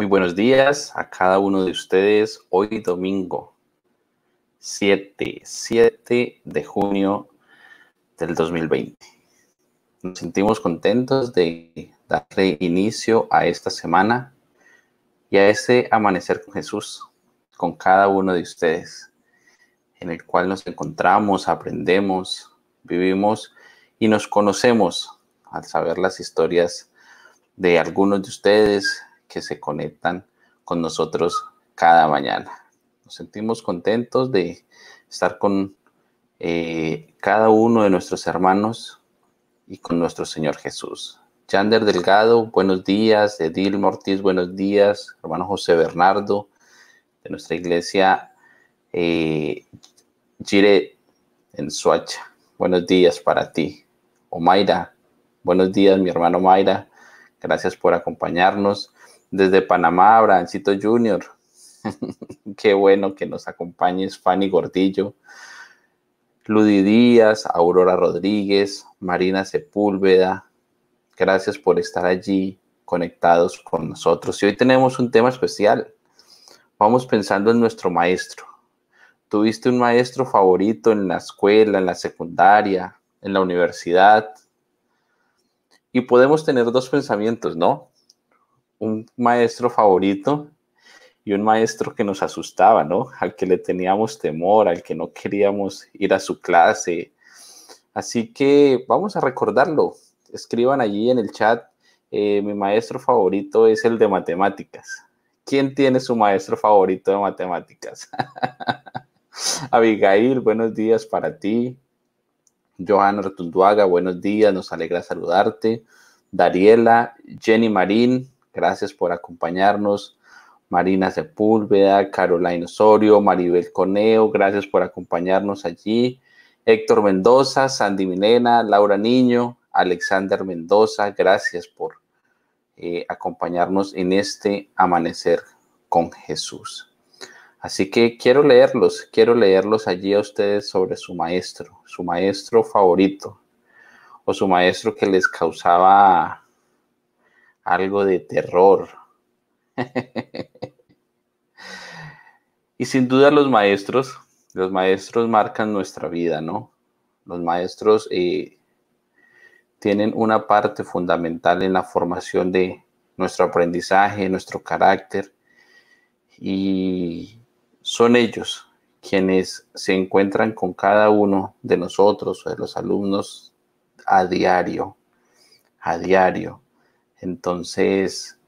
Muy buenos días a cada uno de ustedes. Hoy domingo 7, 7 de junio del 2020. Nos sentimos contentos de darle inicio a esta semana y a ese amanecer con Jesús, con cada uno de ustedes, en el cual nos encontramos, aprendemos, vivimos y nos conocemos al saber las historias de algunos de ustedes que se conectan con nosotros cada mañana. Nos sentimos contentos de estar con eh, cada uno de nuestros hermanos y con nuestro Señor Jesús. Yander Delgado, buenos días. Edil Ortiz, buenos días. Hermano José Bernardo, de nuestra iglesia eh, Gire en Suacha. Buenos días para ti. Omaira, buenos días, mi hermano Mayra. Gracias por acompañarnos. Desde Panamá, Abrancito Junior. Qué bueno que nos acompañes, Fanny Gordillo. Ludi Díaz, Aurora Rodríguez, Marina Sepúlveda. Gracias por estar allí conectados con nosotros. Y hoy tenemos un tema especial. Vamos pensando en nuestro maestro. ¿Tuviste un maestro favorito en la escuela, en la secundaria, en la universidad? Y podemos tener dos pensamientos, ¿no? Un maestro favorito y un maestro que nos asustaba, ¿no? Al que le teníamos temor, al que no queríamos ir a su clase. Así que vamos a recordarlo. Escriban allí en el chat, eh, mi maestro favorito es el de matemáticas. ¿Quién tiene su maestro favorito de matemáticas? Abigail, buenos días para ti. Johanna Rotunduaga, buenos días, nos alegra saludarte. Dariela, Jenny Marín, gracias por acompañarnos. Marina Sepúlveda, Caroline Osorio, Maribel Coneo, gracias por acompañarnos allí. Héctor Mendoza, Sandy Milena, Laura Niño, Alexander Mendoza, gracias por eh, acompañarnos en este amanecer con Jesús. Así que quiero leerlos, quiero leerlos allí a ustedes sobre su maestro, su maestro favorito, o su maestro que les causaba algo de terror. y sin duda los maestros, los maestros marcan nuestra vida, ¿no? Los maestros eh, tienen una parte fundamental en la formación de nuestro aprendizaje, nuestro carácter, y son ellos quienes se encuentran con cada uno de nosotros o de los alumnos a diario, a diario. Entonces,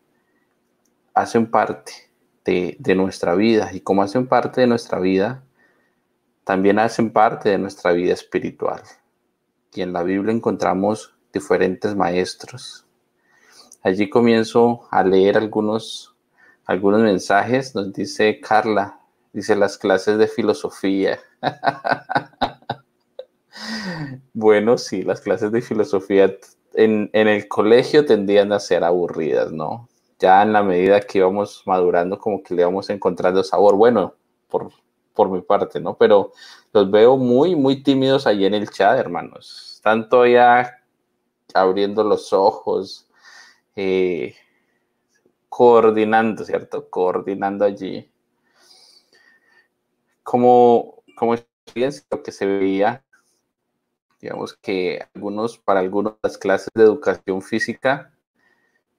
hacen parte de, nuestra vida y como hacen parte de nuestra vida, también hacen parte de nuestra vida espiritual. Y en la Biblia encontramos diferentes maestros. Allí comienzo a leer algunos, algunos mensajes. Nos dice Carla, dice las clases de filosofía. bueno, sí, las clases de filosofía en, en, el colegio tendían a ser aburridas, ¿no? Ya en la medida que íbamos madurando, como que le íbamos encontrando sabor. Bueno, por, por mi parte, ¿no? Pero los veo muy, muy tímidos ahí en el chat, hermanos. Están todavía abriendo los ojos, eh, coordinando, ¿cierto? Coordinando allí. Como, como lo que se veía, digamos que algunos, para algunos las clases de educación física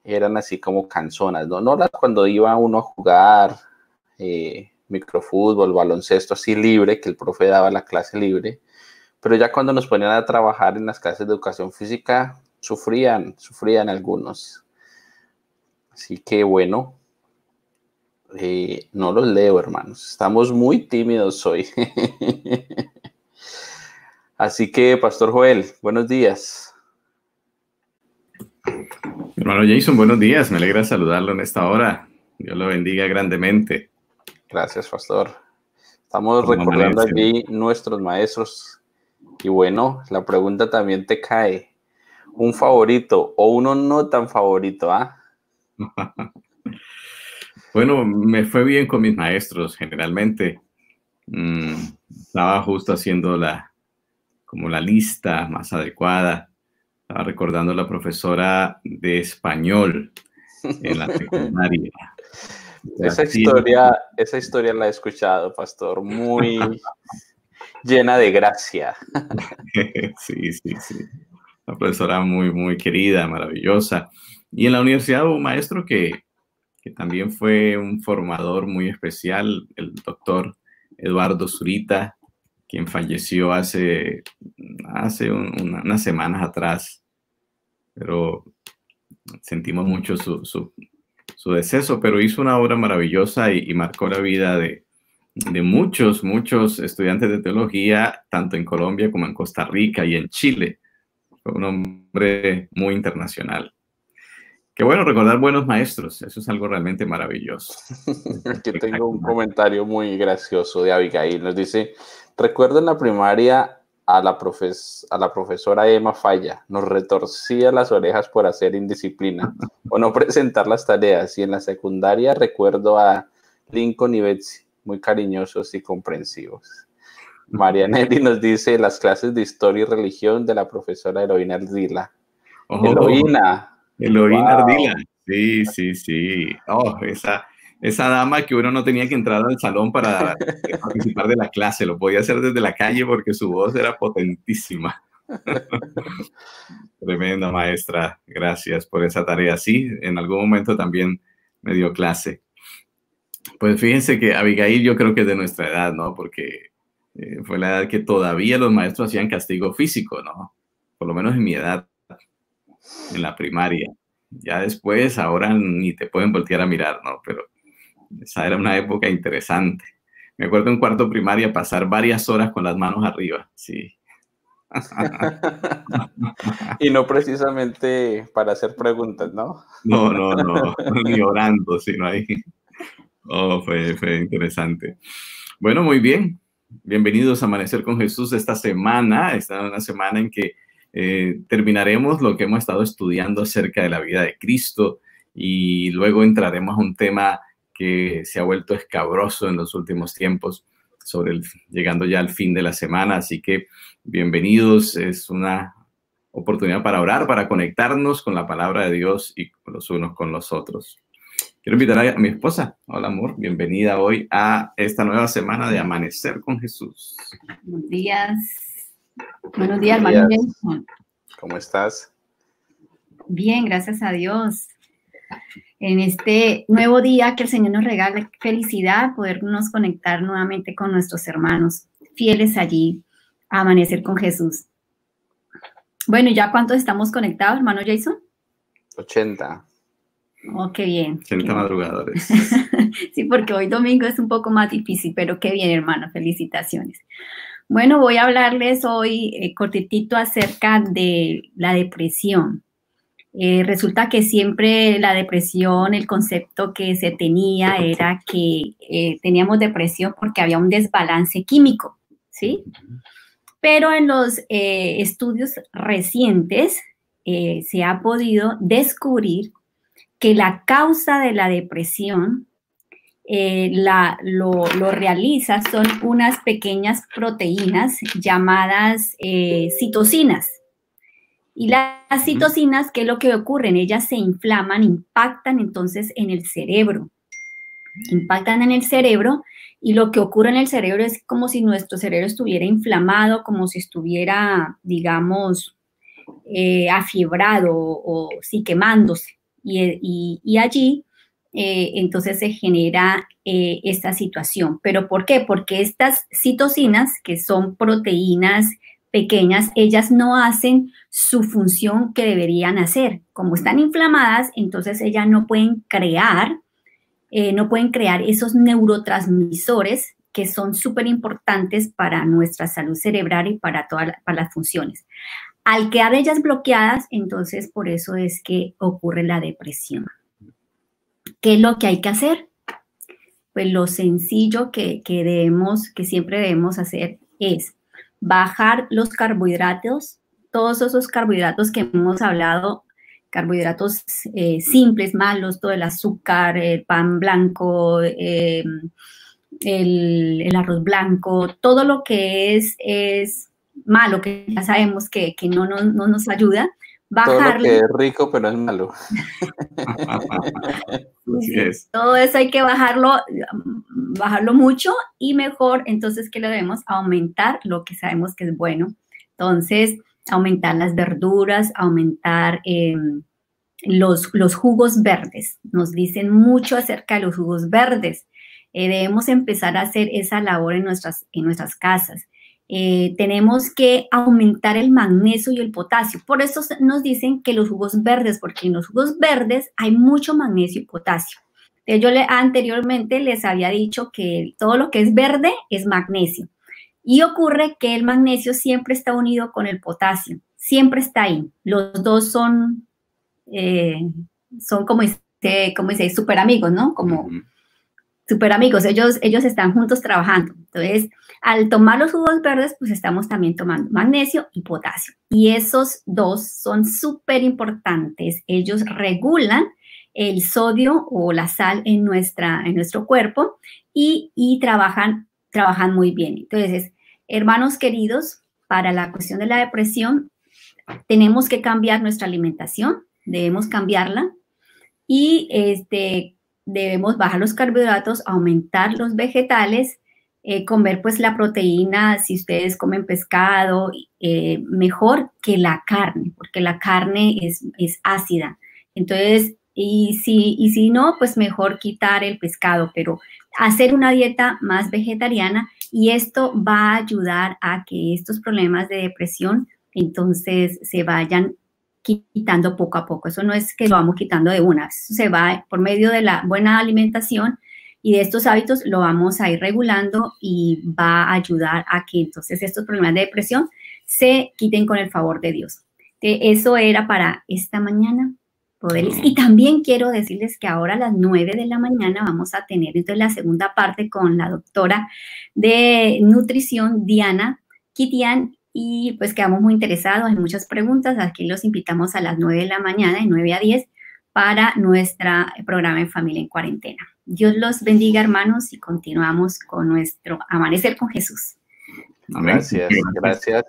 eran así como canzonas, ¿no? No las cuando iba uno a jugar, eh, microfútbol, baloncesto así libre, que el profe daba la clase libre, pero ya cuando nos ponían a trabajar en las clases de educación física, sufrían, sufrían algunos. Así que bueno, eh, no los leo, hermanos. Estamos muy tímidos hoy. Así que, Pastor Joel, buenos días. Hermano Jason, buenos días. Me alegra saludarlo en esta hora. Dios lo bendiga grandemente. Gracias, pastor. Estamos recordando aquí nuestros maestros. Y bueno, la pregunta también te cae. ¿Un favorito o uno no tan favorito? ¿ah? bueno, me fue bien con mis maestros generalmente. Mm, estaba justo haciendo la, como la lista más adecuada. Estaba recordando a la profesora de español en la secundaria. Esa historia, esa historia la he escuchado, pastor, muy llena de gracia. Sí, sí, sí. Una profesora muy, muy querida, maravillosa. Y en la universidad hubo un maestro que, que también fue un formador muy especial, el doctor Eduardo Zurita, quien falleció hace, hace unas semanas atrás. Pero sentimos mucho su, su, su deceso, pero hizo una obra maravillosa y, marcó la vida de, muchos, muchos estudiantes de teología, tanto en Colombia como en Costa Rica y en Chile. Fue un hombre muy internacional. Qué bueno recordar buenos maestros, eso es algo realmente maravilloso. Aquí tengo un comentario muy gracioso de Abigail. Nos dice, recuerdo en la primaria a la, profes a la profesora Emma Falla. Nos retorcía las orejas por hacer indisciplina o no presentar las tareas. Y en la secundaria recuerdo a Lincoln y Betsy, muy cariñosos y comprensivos. Marianelli nos dice las clases de historia y religión de la profesora Eloína Ardila. Oh, Eloína. Eloína Ardila. Sí, sí, sí. Oh, esa, esa dama que uno no tenía que entrar al salón para participar de la clase, lo podía hacer desde la calle porque su voz era potentísima. Tremenda maestra, gracias por esa tarea. Sí, en algún momento también me dio clase. Pues fíjense que Abigail yo creo que es de nuestra edad, ¿no? Porque eh, fue la edad que todavía los maestros hacían castigo físico, ¿no? Por lo menos en mi edad, en la primaria. Ya después, ahora ni te pueden voltear a mirar, ¿no? Pero esa era una época interesante. Me acuerdo en cuarto primaria pasar varias horas con las manos arriba, sí. y no precisamente para hacer preguntas, ¿no? No, no, no, ni orando, sino ahí. Oh, fue, fue interesante. Bueno, muy bien. Bienvenidos a Amanecer con Jesús esta semana. Esta es una semana en que eh, terminaremos lo que hemos estado estudiando acerca de la vida de Cristo y luego entraremos a un tema que se ha vuelto escabroso en los últimos tiempos, sobre el, llegando ya al fin de la semana. Así que bienvenidos, es una oportunidad para orar, para conectarnos con la palabra de Dios y los unos con los otros. Quiero invitar a mi esposa. Hola, amor. Bienvenida hoy a esta nueva semana de Amanecer con Jesús. Buenos días. Buenos días, hermano. Jason. ¿Cómo estás? Bien, gracias a Dios. En este nuevo día que el Señor nos regala felicidad, podernos conectar nuevamente con nuestros hermanos fieles allí a amanecer con Jesús. Bueno, ¿ya cuántos estamos conectados, hermano Jason? 80. Oh, qué bien. 80 madrugadores. sí, porque hoy domingo es un poco más difícil, pero qué bien, hermano. Felicitaciones. Bueno, voy a hablarles hoy eh, cortitito acerca de la depresión. Eh, resulta que siempre la depresión, el concepto que se tenía era que eh, teníamos depresión porque había un desbalance químico, ¿sí? Pero en los eh, estudios recientes se ha podido descubrir que la causa de la depresión la, lo, lo realiza son unas pequeñas proteínas llamadas citocinas. Y las citocinas, ¿qué es lo que ocurre? Ellas se inflaman, impactan entonces en el cerebro. Impactan en el cerebro y lo que ocurre en el cerebro es como si nuestro cerebro estuviera inflamado, como si estuviera, digamos, eh, afiebrado o, sí quemándose. Y, y- y allí eh, entonces se genera eh, esta situación. ¿Pero por qué? Porque estas citocinas, que son proteínas pequeñas, ellas no hacen su función que deberían hacer. Como están inflamadas, entonces ellas no pueden crear, eh, no pueden crear esos neurotransmisores que son súper importantes para nuestra salud cerebral y para todas las funciones. Al quedar ellas bloqueadas, entonces por eso es que ocurre la depresión. ¿Qué es lo que hay que hacer? Pues lo sencillo que debemos, que siempre debemos hacer es bajar los carbohidratos, todos esos carbohidratos que hemos hablado, carbohidratos eh, simples, malos, todo el azúcar, el pan blanco, eh, el, el arroz blanco, todo lo que es, es malo, que ya sabemos que, que no, nos- no nos ayuda, Todo lo que es rico, pero es malo. Así es. Todo eso hay que bajarlo, bajarlo mucho y mejor, entonces, ¿qué le debemos? Aumentar lo que sabemos que es bueno. Entonces, aumentar las verduras, aumentar eh, los, los jugos verdes. Nos dicen mucho acerca de los jugos verdes. Eh, debemos empezar a hacer esa labor en nuestras, en nuestras casas. Eh, tenemos que aumentar el magnesio y el potasio. Por eso nos dicen que los jugos verdes, porque en los jugos verdes hay mucho magnesio y potasio. Yo le, anteriormente les había dicho que todo lo que es verde es magnesio. Y ocurre que el magnesio siempre está unido con el potasio, siempre está ahí. Los dos son, eh, son como dice, como dice, super amigos, ¿no? Como, Ujú. super amigos, ellos, ellos están juntos trabajando. Entonces, al tomar los jugos verdes, pues estamos también tomando magnesio y potasio. Y esos dos son súper importantes. Ellos regulan el sodio o la sal en, nuestra, en nuestro cuerpo y, y trabajan, trabajan muy bien. Entonces, hermanos queridos, para la cuestión de la depresión, tenemos que cambiar nuestra alimentación, debemos cambiarla y este, debemos bajar los carbohidratos, aumentar los vegetales, eh, comer pues la proteína, si ustedes comen pescado, eh, mejor que la carne, porque la carne es, es ácida. Entonces, y si, y si no, pues mejor quitar el pescado, pero hacer una dieta más vegetariana y esto va a ayudar a que estos problemas de depresión entonces se vayan quitando poco a poco. Eso no es que lo vamos quitando de una, eso se va por medio de la buena alimentación y de estos hábitos lo vamos a ir regulando y va a ayudar a que entonces estos problemas de depresión se quiten con el favor de Dios. Eh, Eso era para esta mañana. Poderles. Y también quiero decirles que ahora a las 9 de la mañana vamos a tener entonces la segunda parte con la doctora de nutrición, Diana Kitian, y pues quedamos muy interesados en muchas preguntas. Aquí los invitamos a las 9 de la mañana, de 9 a 10, para nuestro programa en familia en cuarentena. Dios los bendiga, hermanos, y continuamos con nuestro Amanecer con Jesús. Gracias, gracias.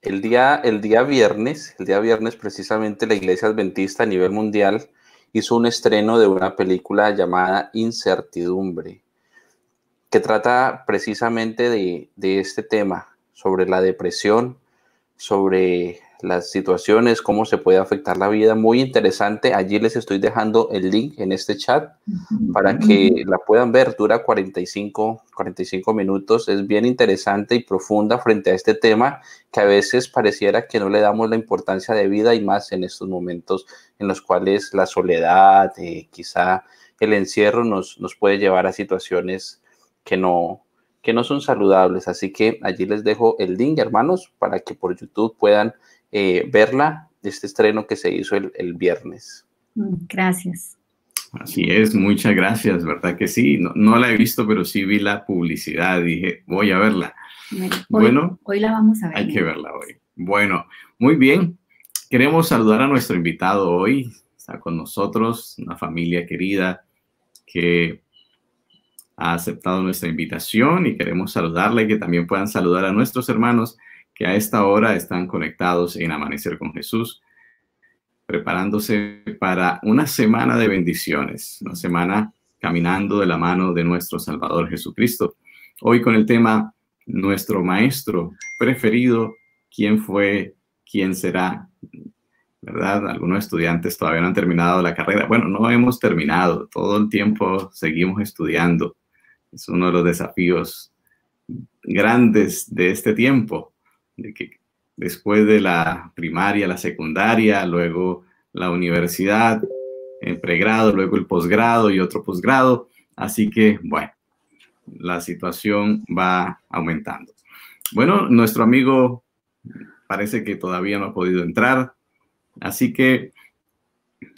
El día, el día viernes, el día viernes precisamente la Iglesia Adventista a nivel mundial hizo un estreno de una película llamada Incertidumbre, que trata precisamente de, de este tema, sobre la depresión, sobre las situaciones, cómo se puede afectar la vida. Muy interesante. Allí les estoy dejando el link en este chat para que la puedan ver. Dura 45, 45 minutos. Es bien interesante y profunda frente a este tema que a veces pareciera que no le damos la importancia de vida y más en estos momentos en los cuales la soledad, eh, quizá el encierro nos, nos puede llevar a situaciones que no, que no son saludables. Así que allí les dejo el link, hermanos, para que por YouTube puedan eh, verla, este estreno que se hizo el, el, viernes. Mm, Gracias. Así es, muchas gracias, ¿verdad que sí? No, no, la he visto, pero sí vi la publicidad, dije, voy a verla. Hoy, bueno, hoy la vamos a ver. Hay que verla hoy. Bueno, muy bien. Queremos saludar a nuestro invitado hoy. Está con nosotros, una familia querida que ha aceptado nuestra invitación y queremos saludarle y que también puedan saludar a nuestros hermanos que a esta hora están conectados en Amanecer con Jesús, preparándose para una semana de bendiciones, una semana caminando de la mano de nuestro Salvador Jesucristo. Hoy con el tema Nuestro Maestro preferido, ¿quién fue? ¿Quién será? ¿Verdad? Algunos estudiantes todavía no han terminado la carrera. Bueno, no hemos terminado, todo el tiempo seguimos estudiando. Es uno de los desafíos grandes de este tiempo de que después de la primaria, la secundaria, luego la universidad, el pregrado, luego el posgrado y otro posgrado. Así que, bueno, la situación va aumentando. Bueno, nuestro amigo parece que todavía no ha podido entrar, así que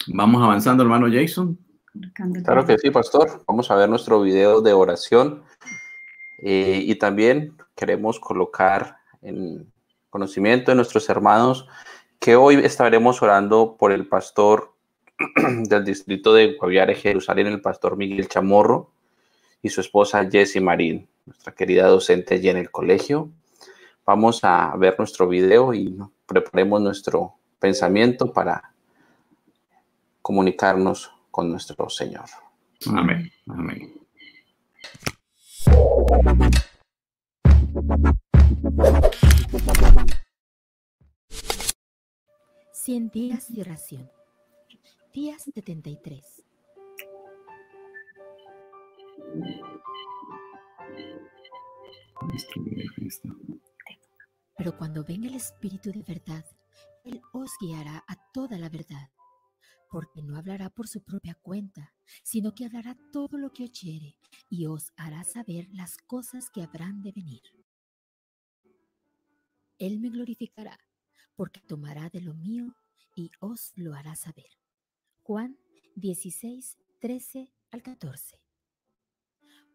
vamos avanzando, hermano Jason. Claro que sí, pastor. Vamos a ver nuestro video de oración eh, y también queremos colocar en conocimiento de nuestros hermanos que hoy estaremos orando por el pastor del distrito de Guaviare, Jerusalén, el pastor Miguel Chamorro y su esposa Jessie Marín, nuestra querida docente allí en el colegio. Vamos a ver nuestro video y preparemos nuestro pensamiento para comunicarnos con nuestro Señor. Amén. Amén. Cien días de oración. Día 73. Pero cuando venga el Espíritu de verdad, Él os guiará a toda la verdad, porque no hablará por su propia cuenta, sino que hablará todo lo que oyere y os hará saber las cosas que habrán de venir. Él me glorificará, porque tomará de lo mío y os lo hará saber. Juan 16, 13 al 14.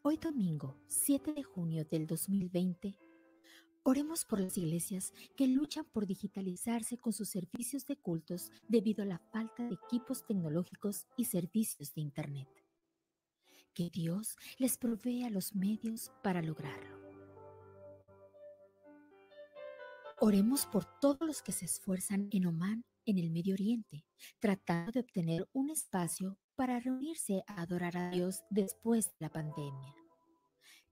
Hoy domingo, 7 de junio del 2020, oremos por las iglesias que luchan por digitalizarse con sus servicios de cultos debido a la falta de equipos tecnológicos y servicios de Internet. Que Dios les provea los medios para lograrlo. Oremos por todos los que se esfuerzan en Oman, en el Medio Oriente, tratando de obtener un espacio para reunirse a adorar a Dios después de la pandemia.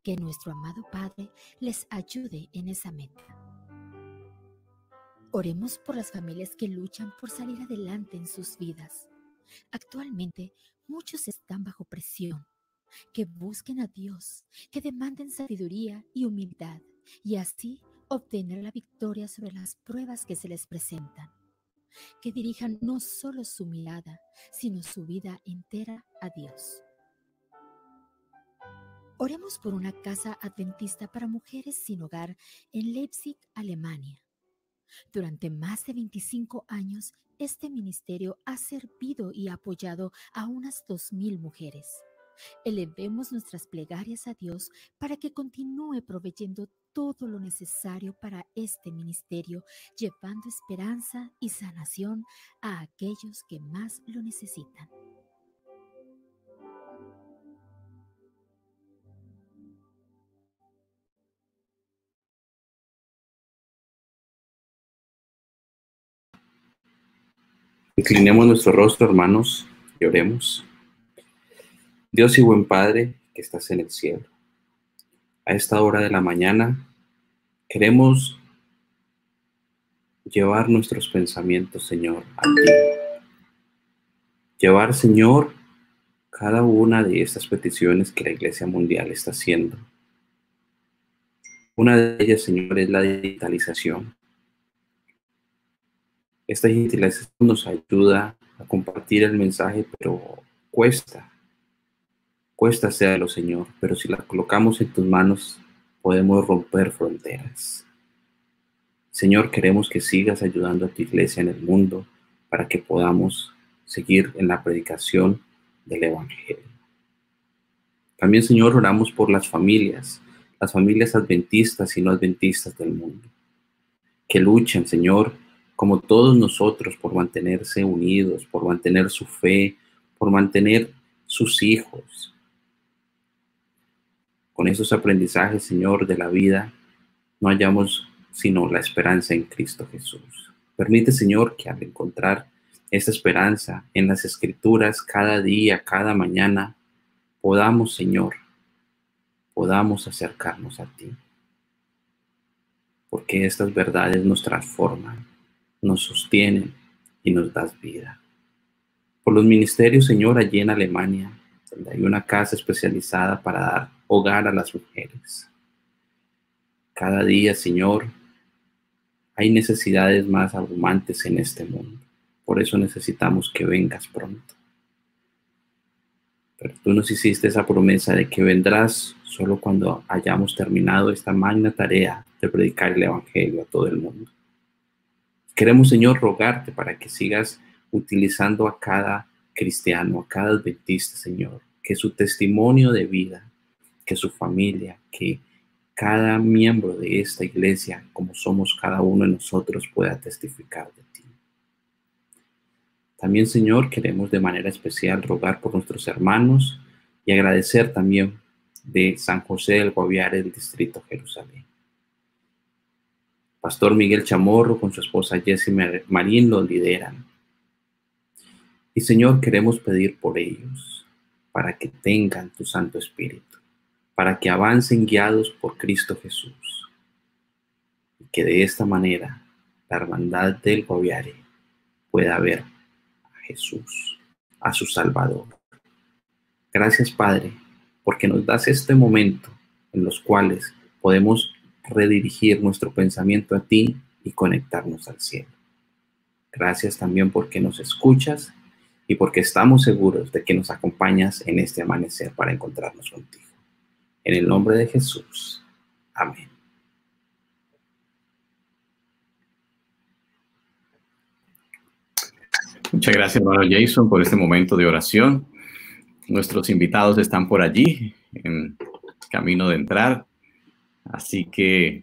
Que nuestro amado Padre les ayude en esa meta. Oremos por las familias que luchan por salir adelante en sus vidas. Actualmente muchos están bajo presión. Que busquen a Dios, que demanden sabiduría y humildad y así obtener la victoria sobre las pruebas que se les presentan. Que dirijan no solo su mirada, sino su vida entera a Dios. Oremos por una casa adventista para mujeres sin hogar en Leipzig, Alemania. Durante más de 25 años, este ministerio ha servido y apoyado a unas 2.000 mujeres. Elevemos nuestras plegarias a Dios para que continúe proveyendo todo lo necesario para este ministerio, llevando esperanza y sanación a aquellos que más lo necesitan. Inclinemos nuestro rostro, hermanos, y oremos. Dios y buen Padre que estás en el cielo, a esta hora de la mañana queremos llevar nuestros pensamientos, Señor, a ti. Llevar, Señor, cada una de estas peticiones que la Iglesia Mundial está haciendo. Una de ellas, Señor, es la digitalización. Esta digitalización nos ayuda a compartir el mensaje, pero cuesta. Cuesta hacerlo, Señor, pero si la colocamos en tus manos, podemos romper fronteras. Señor, queremos que sigas ayudando a tu iglesia en el mundo para que podamos seguir en la predicación del Evangelio. También, Señor, oramos por las familias, las familias adventistas y no adventistas del mundo, que luchan, Señor, como todos nosotros, por mantenerse unidos, por mantener su fe, por mantener sus hijos. Con esos aprendizajes, Señor, de la vida, no hallamos sino la esperanza en Cristo Jesús. Permite, Señor, que al encontrar esta esperanza en las escrituras cada día, cada mañana, podamos, Señor, podamos acercarnos a ti. Porque estas verdades nos transforman nos sostienen y nos das vida. Por los ministerios, Señor, allí en Alemania, donde hay una casa especializada para dar hogar a las mujeres. Cada día, Señor, hay necesidades más abrumantes en este mundo. Por eso necesitamos que vengas pronto. Pero tú nos hiciste esa promesa de que vendrás solo cuando hayamos terminado esta magna tarea de predicar el Evangelio a todo el mundo. Queremos, Señor, rogarte para que sigas utilizando a cada cristiano, a cada adventista, Señor, que su testimonio de vida, que su familia, que cada miembro de esta iglesia, como somos cada uno de nosotros, pueda testificar de ti. También, Señor, queremos de manera especial rogar por nuestros hermanos y agradecer también de San José del Guaviare del Distrito Jerusalén. Pastor Miguel Chamorro con su esposa Jessie Marín lo lideran. Y Señor, queremos pedir por ellos, para que tengan tu Santo Espíritu, para que avancen guiados por Cristo Jesús. Y que de esta manera la hermandad del Goviare pueda ver a Jesús, a su Salvador. Gracias, Padre, porque nos das este momento en los cuales podemos redirigir nuestro pensamiento a ti y conectarnos al cielo. Gracias también porque nos escuchas y porque estamos seguros de que nos acompañas en este amanecer para encontrarnos contigo. En el nombre de Jesús. Amén. Muchas gracias, hermano Jason, por este momento de oración. Nuestros invitados están por allí, en camino de entrar. Así que,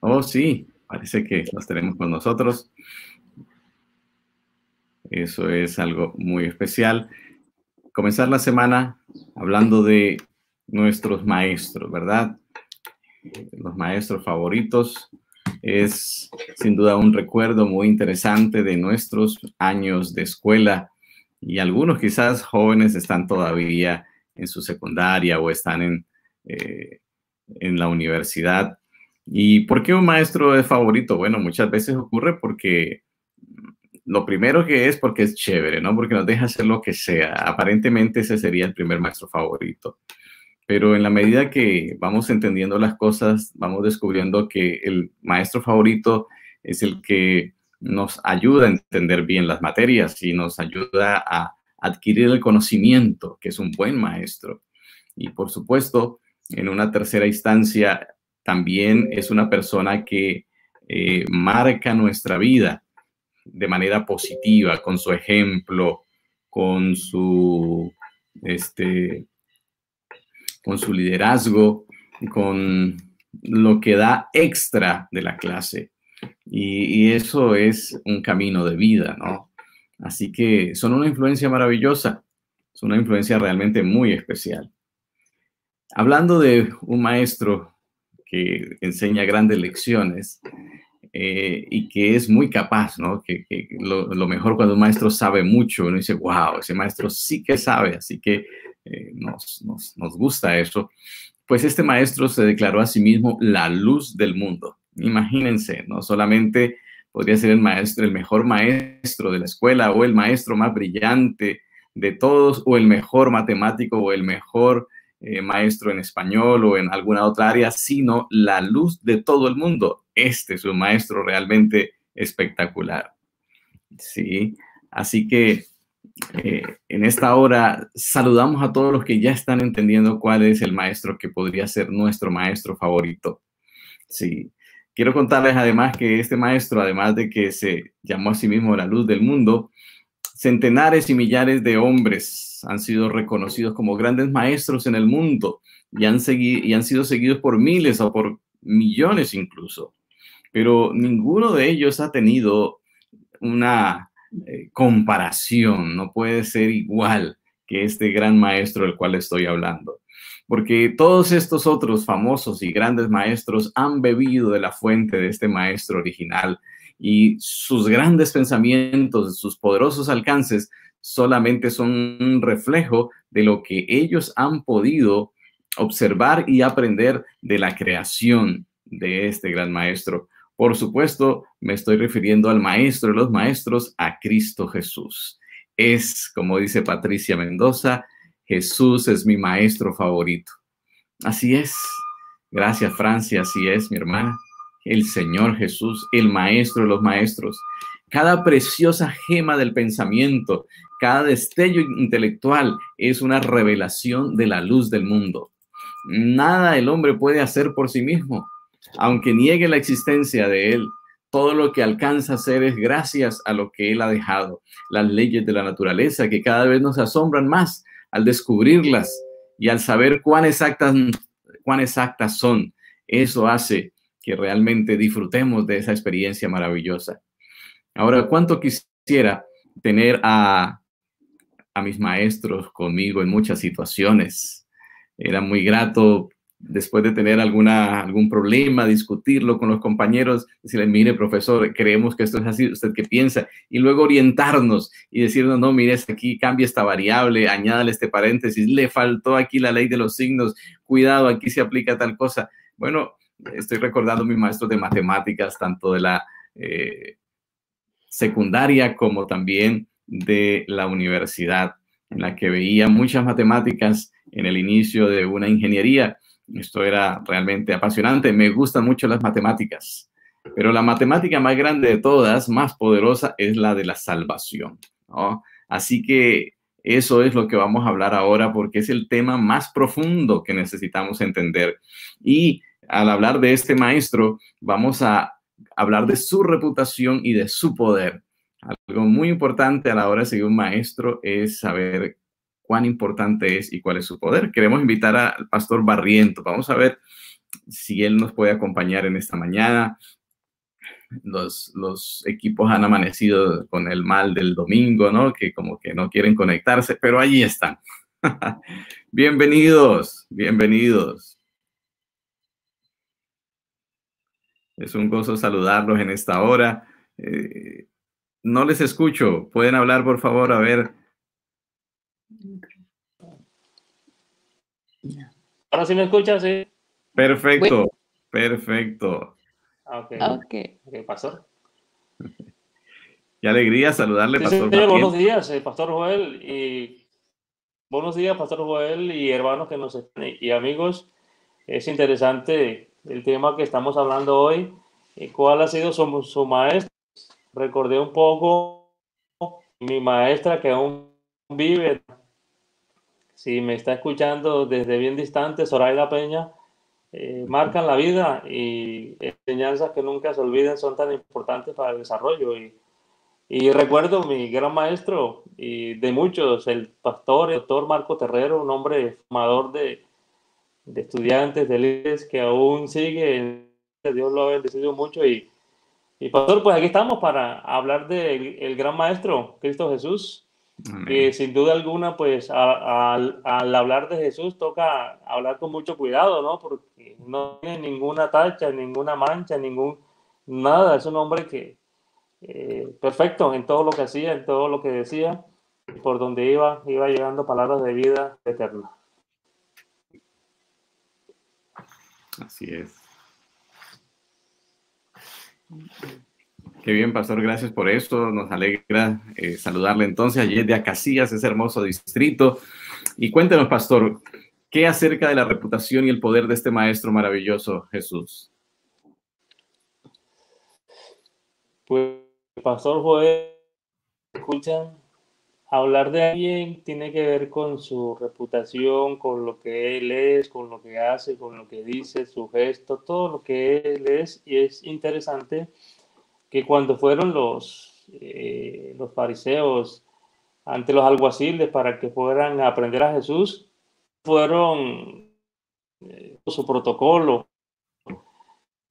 oh sí, parece que los tenemos con nosotros. Eso es algo muy especial. Comenzar la semana hablando de nuestros maestros, ¿verdad? Los maestros favoritos es sin duda un recuerdo muy interesante de nuestros años de escuela y algunos quizás jóvenes están todavía en su secundaria o están en eh, en la universidad. ¿Y por qué un maestro es favorito? Bueno, muchas veces ocurre porque lo primero que es porque es chévere, ¿no? Porque nos deja hacer lo que sea. Aparentemente ese sería el primer maestro favorito. Pero en la medida que vamos entendiendo las cosas, vamos descubriendo que el maestro favorito es el que nos ayuda a entender bien las materias y nos ayuda a adquirir el conocimiento, que es un buen maestro. Y por supuesto, en una tercera instancia, también es una persona que eh, marca nuestra vida de manera positiva, con su ejemplo, con su este, con su liderazgo, con lo que da extra de la clase. Y, y eso es un camino de vida, ¿no? Así que son una influencia maravillosa, son una influencia realmente muy especial. Hablando de un maestro que enseña grandes lecciones eh, y que es muy capaz, ¿no? Que, lo, mejor cuando un maestro sabe mucho, uno dice, wow, ese maestro sí que sabe, así que eh, nos, nos, nos gusta eso. Pues este maestro se declaró a sí mismo la luz del mundo. Imagínense, no solamente podría ser el maestro, el mejor maestro de la escuela o el maestro más brillante de todos o el mejor matemático o el mejor eh, maestro en español o en alguna otra área, sino la luz de todo el mundo. Este es un maestro realmente espectacular. Sí, así que eh, en esta hora saludamos a todos los que ya están entendiendo cuál es el maestro que podría ser nuestro maestro favorito. Sí, quiero contarles además que este maestro, además de que se llamó a sí mismo la luz del mundo, centenares y millares de hombres han sido reconocidos como grandes maestros en el mundo y han, y han sido seguidos por miles o por millones incluso. Pero ninguno de ellos ha tenido una eh, comparación, no puede ser igual que este gran maestro del cual estoy hablando. Porque todos estos otros famosos y grandes maestros han bebido de la fuente de este maestro original y sus grandes pensamientos, sus poderosos alcances solamente son un reflejo de lo que ellos han podido observar y aprender de la creación de este gran maestro. Por supuesto, me estoy refiriendo al maestro de los maestros, a Cristo Jesús. Es, como dice Patricia Mendoza, Jesús es mi maestro favorito. Así es. Gracias, Francia. Así es, mi hermana. El Señor Jesús, el maestro de los maestros. Cada preciosa gema del pensamiento, cada destello intelectual es una revelación de la luz del mundo. Nada el hombre puede hacer por sí mismo, aunque niegue la existencia de él. Todo lo que alcanza a hacer es gracias a lo que él ha dejado, las leyes de la naturaleza que cada vez nos asombran más al descubrirlas y al saber cuán exactas, cuán exactas son. Eso hace que realmente disfrutemos de esa experiencia maravillosa. Ahora, ¿cuánto quisiera tener a a mis maestros conmigo en muchas situaciones. Era muy grato después de tener alguna, algún problema, discutirlo con los compañeros, decirle, mire, profesor, creemos que esto es así, ¿usted qué piensa? Y luego orientarnos y decirnos, no, mire, aquí cambia esta variable, añádale este paréntesis, le faltó aquí la ley de los signos, cuidado, aquí se aplica tal cosa. Bueno, estoy recordando a mis maestros de matemáticas, tanto de la eh, secundaria como también de la universidad, en la que veía muchas matemáticas en el inicio de una ingeniería. Esto era realmente apasionante. Me gustan mucho las matemáticas, pero la matemática más grande de todas, más poderosa, es la de la salvación. Así que eso es lo que vamos a hablar ahora porque es el tema más profundo que necesitamos entender. Y al hablar de este maestro, vamos a hablar de su reputación y de su poder. Algo muy importante a la hora de seguir un maestro es saber cuán importante es y cuál es su poder. Queremos invitar al pastor Barriento. Vamos a ver si él nos puede acompañar en esta mañana. Los, los equipos han amanecido con el mal del domingo, ¿no? Que como que no quieren conectarse, pero allí están. bienvenidos, bienvenidos. Es un gozo saludarlos en esta hora. Eh, no les escucho. ¿Pueden hablar, por favor? A ver. Ahora sí me escuchas, sí. Perfecto, perfecto. Ok. Ok. Ok, pastor. Qué alegría saludarle, Sí, Pastor. señor, buenos días, eh, Pastor Joel. Y buenos días, Pastor Joel y hermanos que nos están y amigos. Es interesante el tema que estamos hablando hoy. y ¿Cuál ha sido su, su maestro? Recordé un poco mi maestra que aún vive. Si me está escuchando desde bien distante, Zoraida Peña, eh, marcan la vida y enseñanzas que nunca se olviden son tan importantes para el desarrollo. Y Y recuerdo mi gran maestro y de muchos, el pastor, el doctor Marco Terrero, un hombre formador de, de estudiantes, de líderes que aún sigue. Dios lo ha bendecido mucho. Y, y pastor, pues aquí estamos para hablar del el gran maestro, Cristo Jesús. Amén. Que sin duda alguna, pues a- a- al, al hablar de Jesús toca hablar con mucho cuidado, ¿no? Porque no tiene ninguna tacha, ninguna mancha, ningún nada. Es un hombre que eh, perfecto en todo lo que hacía, en todo lo que decía, por donde iba, iba llegando palabras de vida eterna. Así es. Qué bien, pastor, gracias por esto. Nos alegra eh, saludarle entonces allí de Acacias, ese hermoso distrito. Y cuéntenos, pastor, ¿qué acerca de la reputación y el poder de este maestro maravilloso, Jesús? Pues, Pastor Joel, escuchan, hablar de alguien tiene que ver con su reputación, con lo que él es, con lo que hace, con lo que dice, su gesto, todo lo que él es. Y es interesante que cuando fueron los, eh, los fariseos ante los alguaciles para que fueran a aprender a Jesús, fueron eh, su protocolo,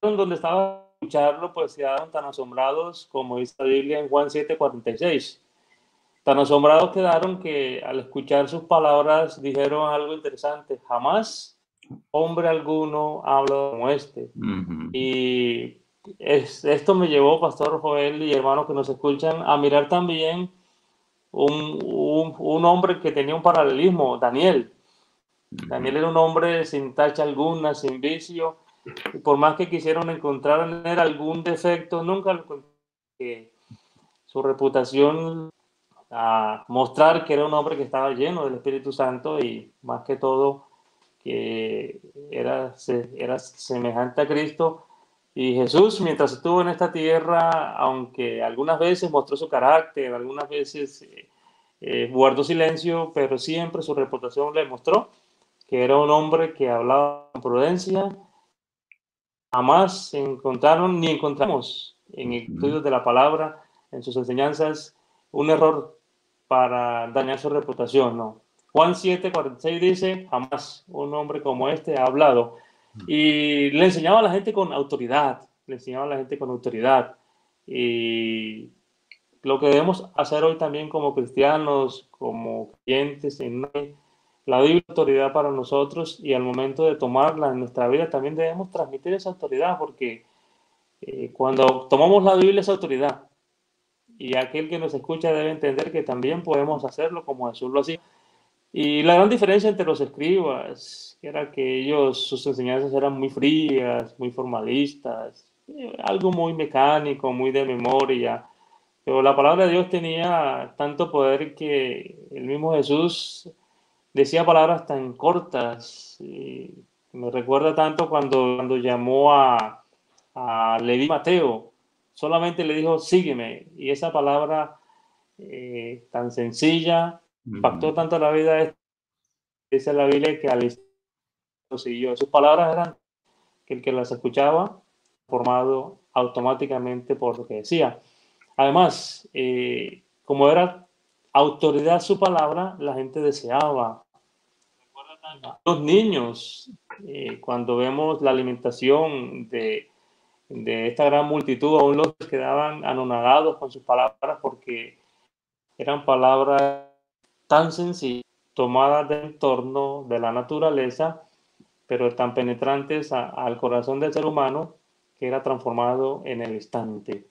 donde estaba escucharlo, pues quedaron tan asombrados como dice la Biblia en Juan 7:46. Tan asombrados quedaron que al escuchar sus palabras dijeron algo interesante, jamás hombre alguno habla como este. Y es- esto me llevó, Pastor Joel y hermanos que nos escuchan, a mirar también un, un- un hombre que tenía un paralelismo, Daniel. Daniel era un hombre sin tacha alguna, sin vicio, y por más que quisieron encontrar en él algún defecto, nunca lo encontraron. Su reputación a mostrar que era un hombre que estaba lleno del Espíritu Santo y más que todo que era, era semejante a Cristo. Y Jesús, mientras estuvo en esta tierra, aunque algunas veces mostró su carácter, algunas veces eh, eh, guardó silencio, pero siempre su reputación le mostró que era un hombre que hablaba con prudencia. Jamás encontraron ni encontramos en estudios de la palabra, en sus enseñanzas, un error para dañar su reputación, no. Juan 7, 46 dice, jamás un hombre como este ha hablado. Y le enseñaba a la gente con autoridad, le enseñaba a la gente con autoridad. Y lo que debemos hacer hoy también como cristianos, como creyentes, en la Biblia autoridad para nosotros y al momento de tomarla en nuestra vida también debemos transmitir esa autoridad porque eh, cuando tomamos la Biblia es autoridad y aquel que nos escucha debe entender que también podemos hacerlo como Jesús lo hacía. Y la gran diferencia entre los escribas era que ellos, sus enseñanzas eran muy frías, muy formalistas, algo muy mecánico, muy de memoria. Pero la palabra de Dios tenía tanto poder que el mismo Jesús decía palabras tan cortas. me recuerda tanto cuando, cuando llamó a, a Leví Mateo, solamente le dijo, sígueme. Y esa palabra eh, tan sencilla impactó tanto la vida de dice la Biblia que al lo siguió. Sus palabras eran que el que las escuchaba, formado automáticamente por lo que decía. Además, eh, como era autoridad su palabra, la gente deseaba. Los niños, eh, cuando vemos la alimentación de, de esta gran multitud, aún los quedaban anonadados con sus palabras porque eran palabras tan sencillas, tomadas del entorno, de la naturaleza, pero tan penetrantes al corazón del ser humano que era transformado en el instante.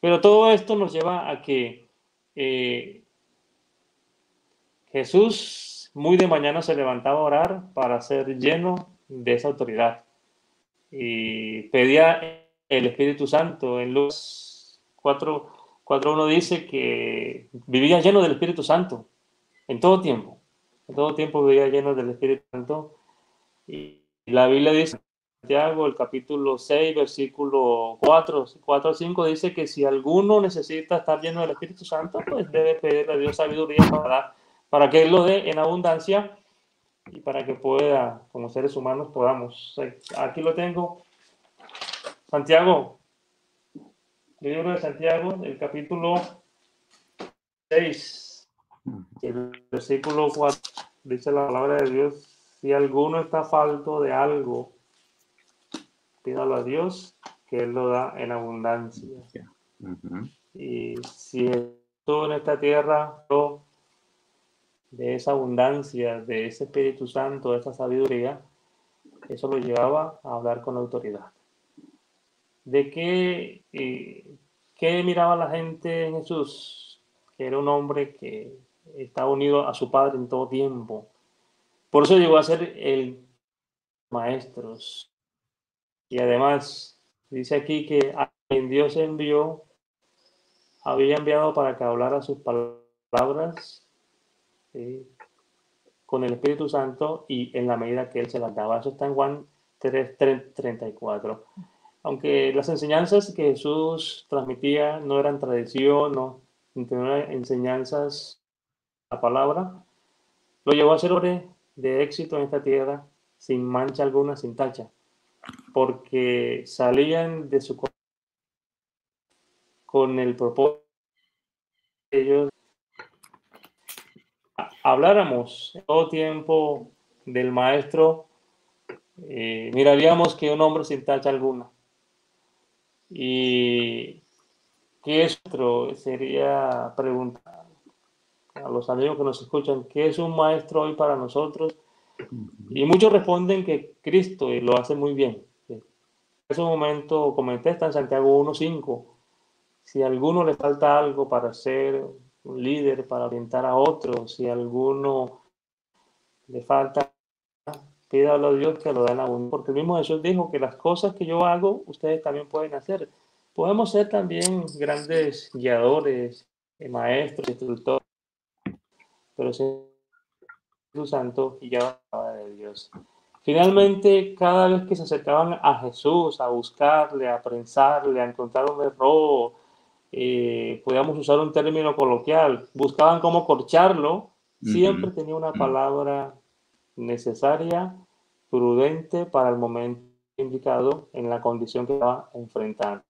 Pero todo esto nos lleva a que eh, Jesús muy de mañana se levantaba a orar para ser lleno de esa autoridad. Y pedía el Espíritu Santo. En Lucas 4, 4.1 dice que vivía lleno del Espíritu Santo en todo tiempo. En todo tiempo vivía lleno del Espíritu Santo. Y la Biblia dice, Santiago, el capítulo 6, versículo 4, 4 al 5, dice que si alguno necesita estar lleno del Espíritu Santo, pues debe pedirle a Dios sabiduría para, para que Él lo dé en abundancia y para que pueda, como seres humanos, podamos. Aquí lo tengo. Santiago, el libro de Santiago, el capítulo 6, el versículo 4, dice la palabra de Dios, si alguno está falto de algo, pídalo a Dios, que Él lo da en abundancia. Y si estuvo en esta tierra de esa abundancia, de ese Espíritu Santo, de esa sabiduría, eso lo llevaba a hablar con autoridad. ¿De qué, eh, qué miraba la gente en Jesús? Que era un hombre que estaba unido a su Padre en todo tiempo. Por eso llegó a ser el maestros. Y además, dice aquí que a quien Dios envió, había enviado para que hablara sus palabras ¿sí? con el Espíritu Santo y en la medida que Él se las daba. Eso está en Juan 3, 34. Aunque las enseñanzas que Jesús transmitía no eran tradición, no, enseñanzas, la palabra, lo llevó a ser hombre de éxito en esta tierra sin mancha alguna, sin tacha, porque salían de su co- con el propósito de ellos habláramos todo tiempo del maestro, eh, miraríamos que un hombre sin tacha alguna. Y ¿qué es otro? Sería preguntar a los amigos que nos escuchan, ¿qué es un maestro hoy para nosotros? Y muchos responden que Cristo, y lo hace muy bien. En ese momento comenté, está en Santiago 1.5. Si a alguno le falta algo para ser un líder, para orientar a otros, si a alguno le falta, pídalo a Dios que lo den a uno. Porque el mismo Jesús dijo que las cosas que yo hago, ustedes también pueden hacer. Podemos ser también grandes guiadores, eh, maestros, instructores, pero sin Espíritu Santo y ya de Dios. Finalmente, cada vez que se acercaban a Jesús a buscarle, a prensarle, a encontrar un error, eh, podíamos usar un término coloquial, buscaban cómo corcharlo, siempre Ujú. tenía una palabra necesaria, prudente para el momento indicado en la condición que estaba enfrentando.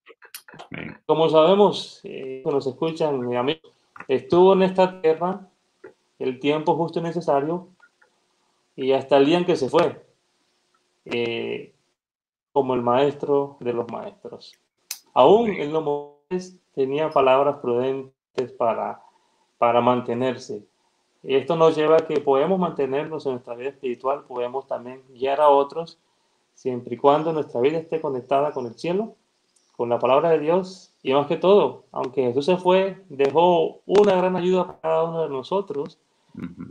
Amén. Como sabemos, eh, que nos escuchan, mi amigo, estuvo en esta tierra el tiempo justo y necesario y hasta el día en que se fue, eh, como el maestro de los maestros. Aún en los momentos tenía palabras prudentes para, para mantenerse. Esto nos lleva a que podemos mantenernos en nuestra vida espiritual, podemos también guiar a otros, siempre y cuando nuestra vida esté conectada con el cielo, con la palabra de Dios, y más que todo, aunque Jesús se fue, dejó una gran ayuda para cada uno de nosotros,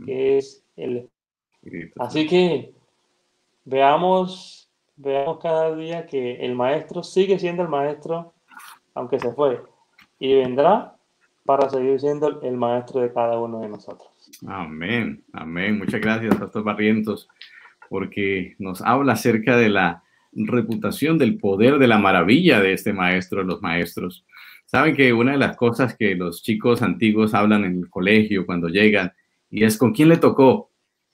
que es el Espíritu Así que veamos, veamos cada día que el maestro sigue siendo el maestro, aunque se fue, y vendrá para seguir siendo el maestro de cada uno de nosotros. Amén, amén. Muchas gracias, Pastor Barrientos, porque nos habla acerca de la reputación del poder de la maravilla de este maestro de los maestros. Saben que una de las cosas que los chicos antiguos hablan en el colegio cuando llegan y es con quién le tocó,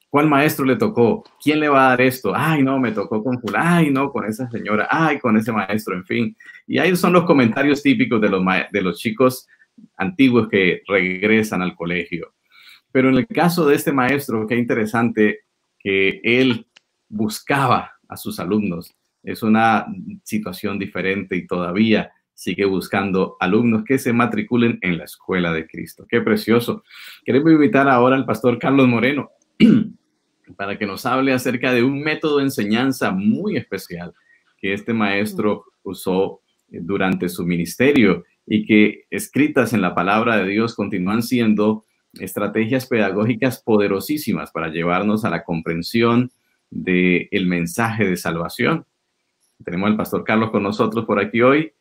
cuál maestro le tocó, quién le va a dar esto, ay no, me tocó con fulano, ay no, con esa señora, ay con ese maestro, en fin. Y ahí son los comentarios típicos de los, de los chicos antiguos que regresan al colegio. Pero en el caso de este maestro, qué interesante que él buscaba a sus alumnos. Es una situación diferente y todavía sigue buscando alumnos que se matriculen en la escuela de Cristo. Qué precioso. Queremos invitar ahora al pastor Carlos Moreno para que nos hable acerca de un método de enseñanza muy especial que este maestro usó durante su ministerio y que escritas en la palabra de Dios continúan siendo estrategias pedagógicas poderosísimas para llevarnos a la comprensión del el mensaje de salvación. Tenemos al pastor Carlos con nosotros por aquí hoy.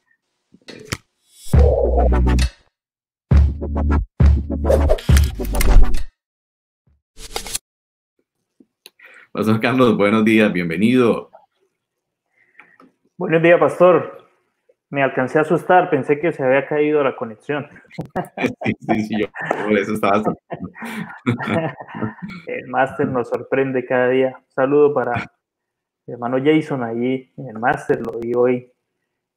Pastor Carlos, buenos días, bienvenido. Buenos días, pastor. Me alcancé a asustar, pensé que se había caído la conexión. Sí, sí, sí, yo por eso estaba. El máster nos sorprende cada día. Un saludo para mi hermano Jason allí en el máster, lo vi hoy,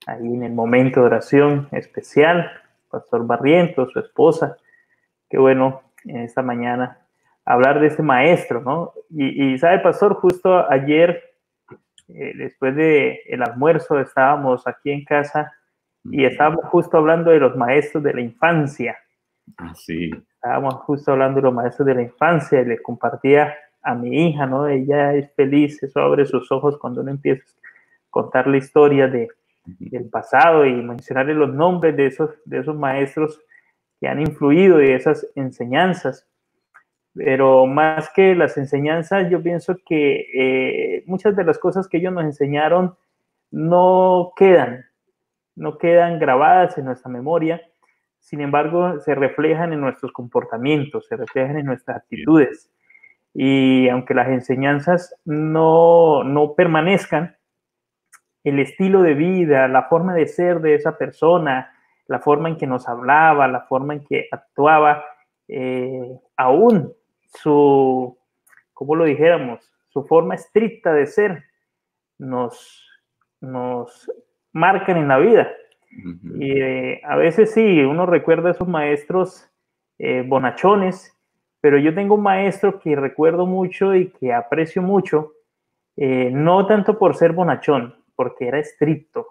ahí en el momento de oración especial. Pastor Barrientos, su esposa, qué bueno en esta mañana hablar de este maestro, ¿no? Y, y sabe, pastor, justo ayer, eh, después de el almuerzo, estábamos aquí en casa y estábamos justo hablando de los maestros de la infancia. Así. Estábamos justo hablando de los maestros de la infancia y le compartía a mi hija, ¿no? Ella es feliz, eso abre sus ojos cuando uno empieza a contar la historia de, del pasado y mencionarle los nombres de esos, de esos maestros que han influido y esas enseñanzas. Pero más que las enseñanzas, yo pienso que eh, muchas de las cosas que ellos nos enseñaron no quedan, no quedan grabadas en nuestra memoria, sin embargo, se reflejan en nuestros comportamientos, se reflejan en nuestras actitudes. Y aunque las enseñanzas no, no permanezcan, el estilo de vida, la forma de ser de esa persona, la forma en que nos hablaba, la forma en que actuaba, eh, aún su, como lo dijéramos, su forma estricta de ser, nos, nos marcan en la vida. Y eh, a veces sí, uno recuerda a esos maestros eh, bonachones, pero yo tengo un maestro que recuerdo mucho y que aprecio mucho, eh, no tanto por ser bonachón, porque era estricto.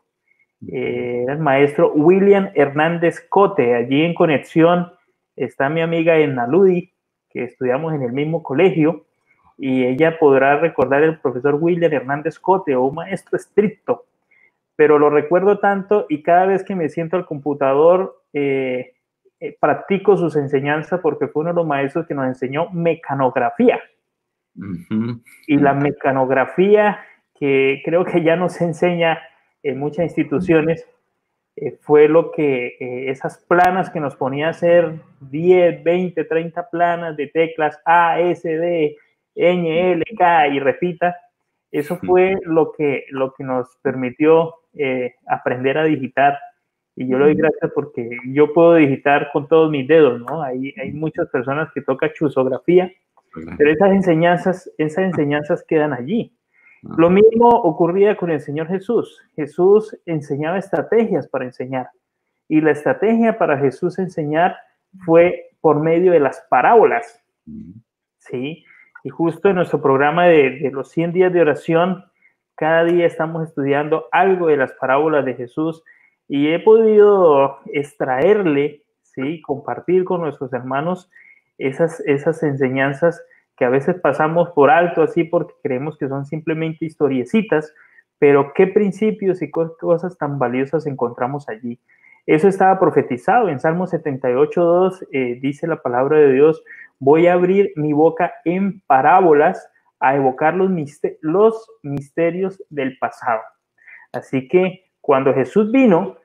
Era el maestro William Hernández Cote. Allí en conexión está mi amiga Edna Ludi, que estudiamos en el mismo colegio, y ella podrá recordar el profesor William Hernández Cote, un maestro estricto, pero lo recuerdo tanto y cada vez que me siento al computador eh, eh, practico sus enseñanzas porque fue uno de los maestros que nos enseñó mecanografía. Y la mecanografía, que creo que ya no se enseña en muchas instituciones, eh, fue lo que eh, esas planas que nos ponía a hacer 10, 20, 30 planas de teclas A, S, D, N, L, K y repita, eso fue lo que, lo que nos permitió eh, aprender a digitar. Y yo le doy gracias porque yo puedo digitar con todos mis dedos, ¿no? Hay, hay muchas personas que tocan chusografía, pero esas enseñanzas, esas enseñanzas quedan allí. Lo mismo ocurría con el Señor Jesús. Jesús enseñaba estrategias para enseñar. Y la estrategia para Jesús enseñar fue por medio de las parábolas. ¿sí? Y justo en nuestro programa de, de los 100 días de oración, cada día estamos estudiando algo de las parábolas de Jesús y he podido extraerle, ¿sí? Compartir con nuestros hermanos esas, esas enseñanzas que a veces pasamos por alto así porque creemos que son simplemente historiecitas, pero qué principios y co- cosas tan valiosas encontramos allí. Eso estaba profetizado en Salmo 78.2, eh, dice la palabra de Dios, voy a abrir mi boca en parábolas a evocar los misterios del pasado. Así que cuando Jesús vino,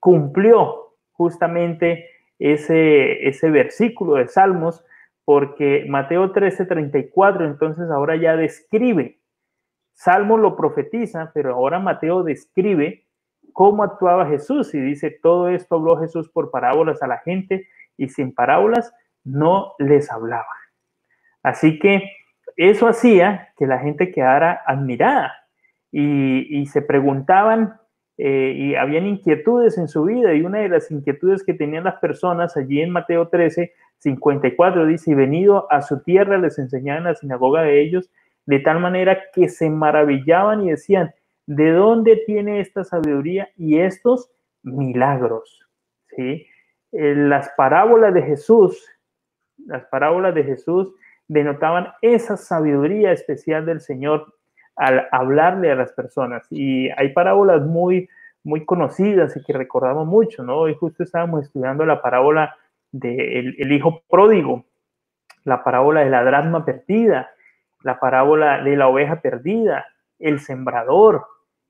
cumplió justamente ese, ese versículo de Salmos, porque Mateo 13:34 entonces ahora ya describe, Salmos lo profetiza, pero ahora Mateo describe cómo actuaba Jesús y dice, todo esto habló Jesús por parábolas a la gente y sin parábolas no les hablaba. Así que eso hacía que la gente quedara admirada y, y se preguntaban eh, y habían inquietudes en su vida y una de las inquietudes que tenían las personas allí en Mateo 13, 54 dice, y venido a su tierra les enseñaban en la sinagoga de ellos de tal manera que se maravillaban y decían, ¿de dónde tiene esta sabiduría y estos milagros? ¿Sí? Eh, las parábolas de Jesús, las parábolas de Jesús denotaban esa sabiduría especial del Señor al hablarle a las personas. Y hay parábolas muy, muy conocidas y que recordamos mucho, ¿no? Hoy justo estábamos estudiando la parábola del el hijo pródigo, la parábola de la dracma perdida, la parábola de la oveja perdida, el sembrador,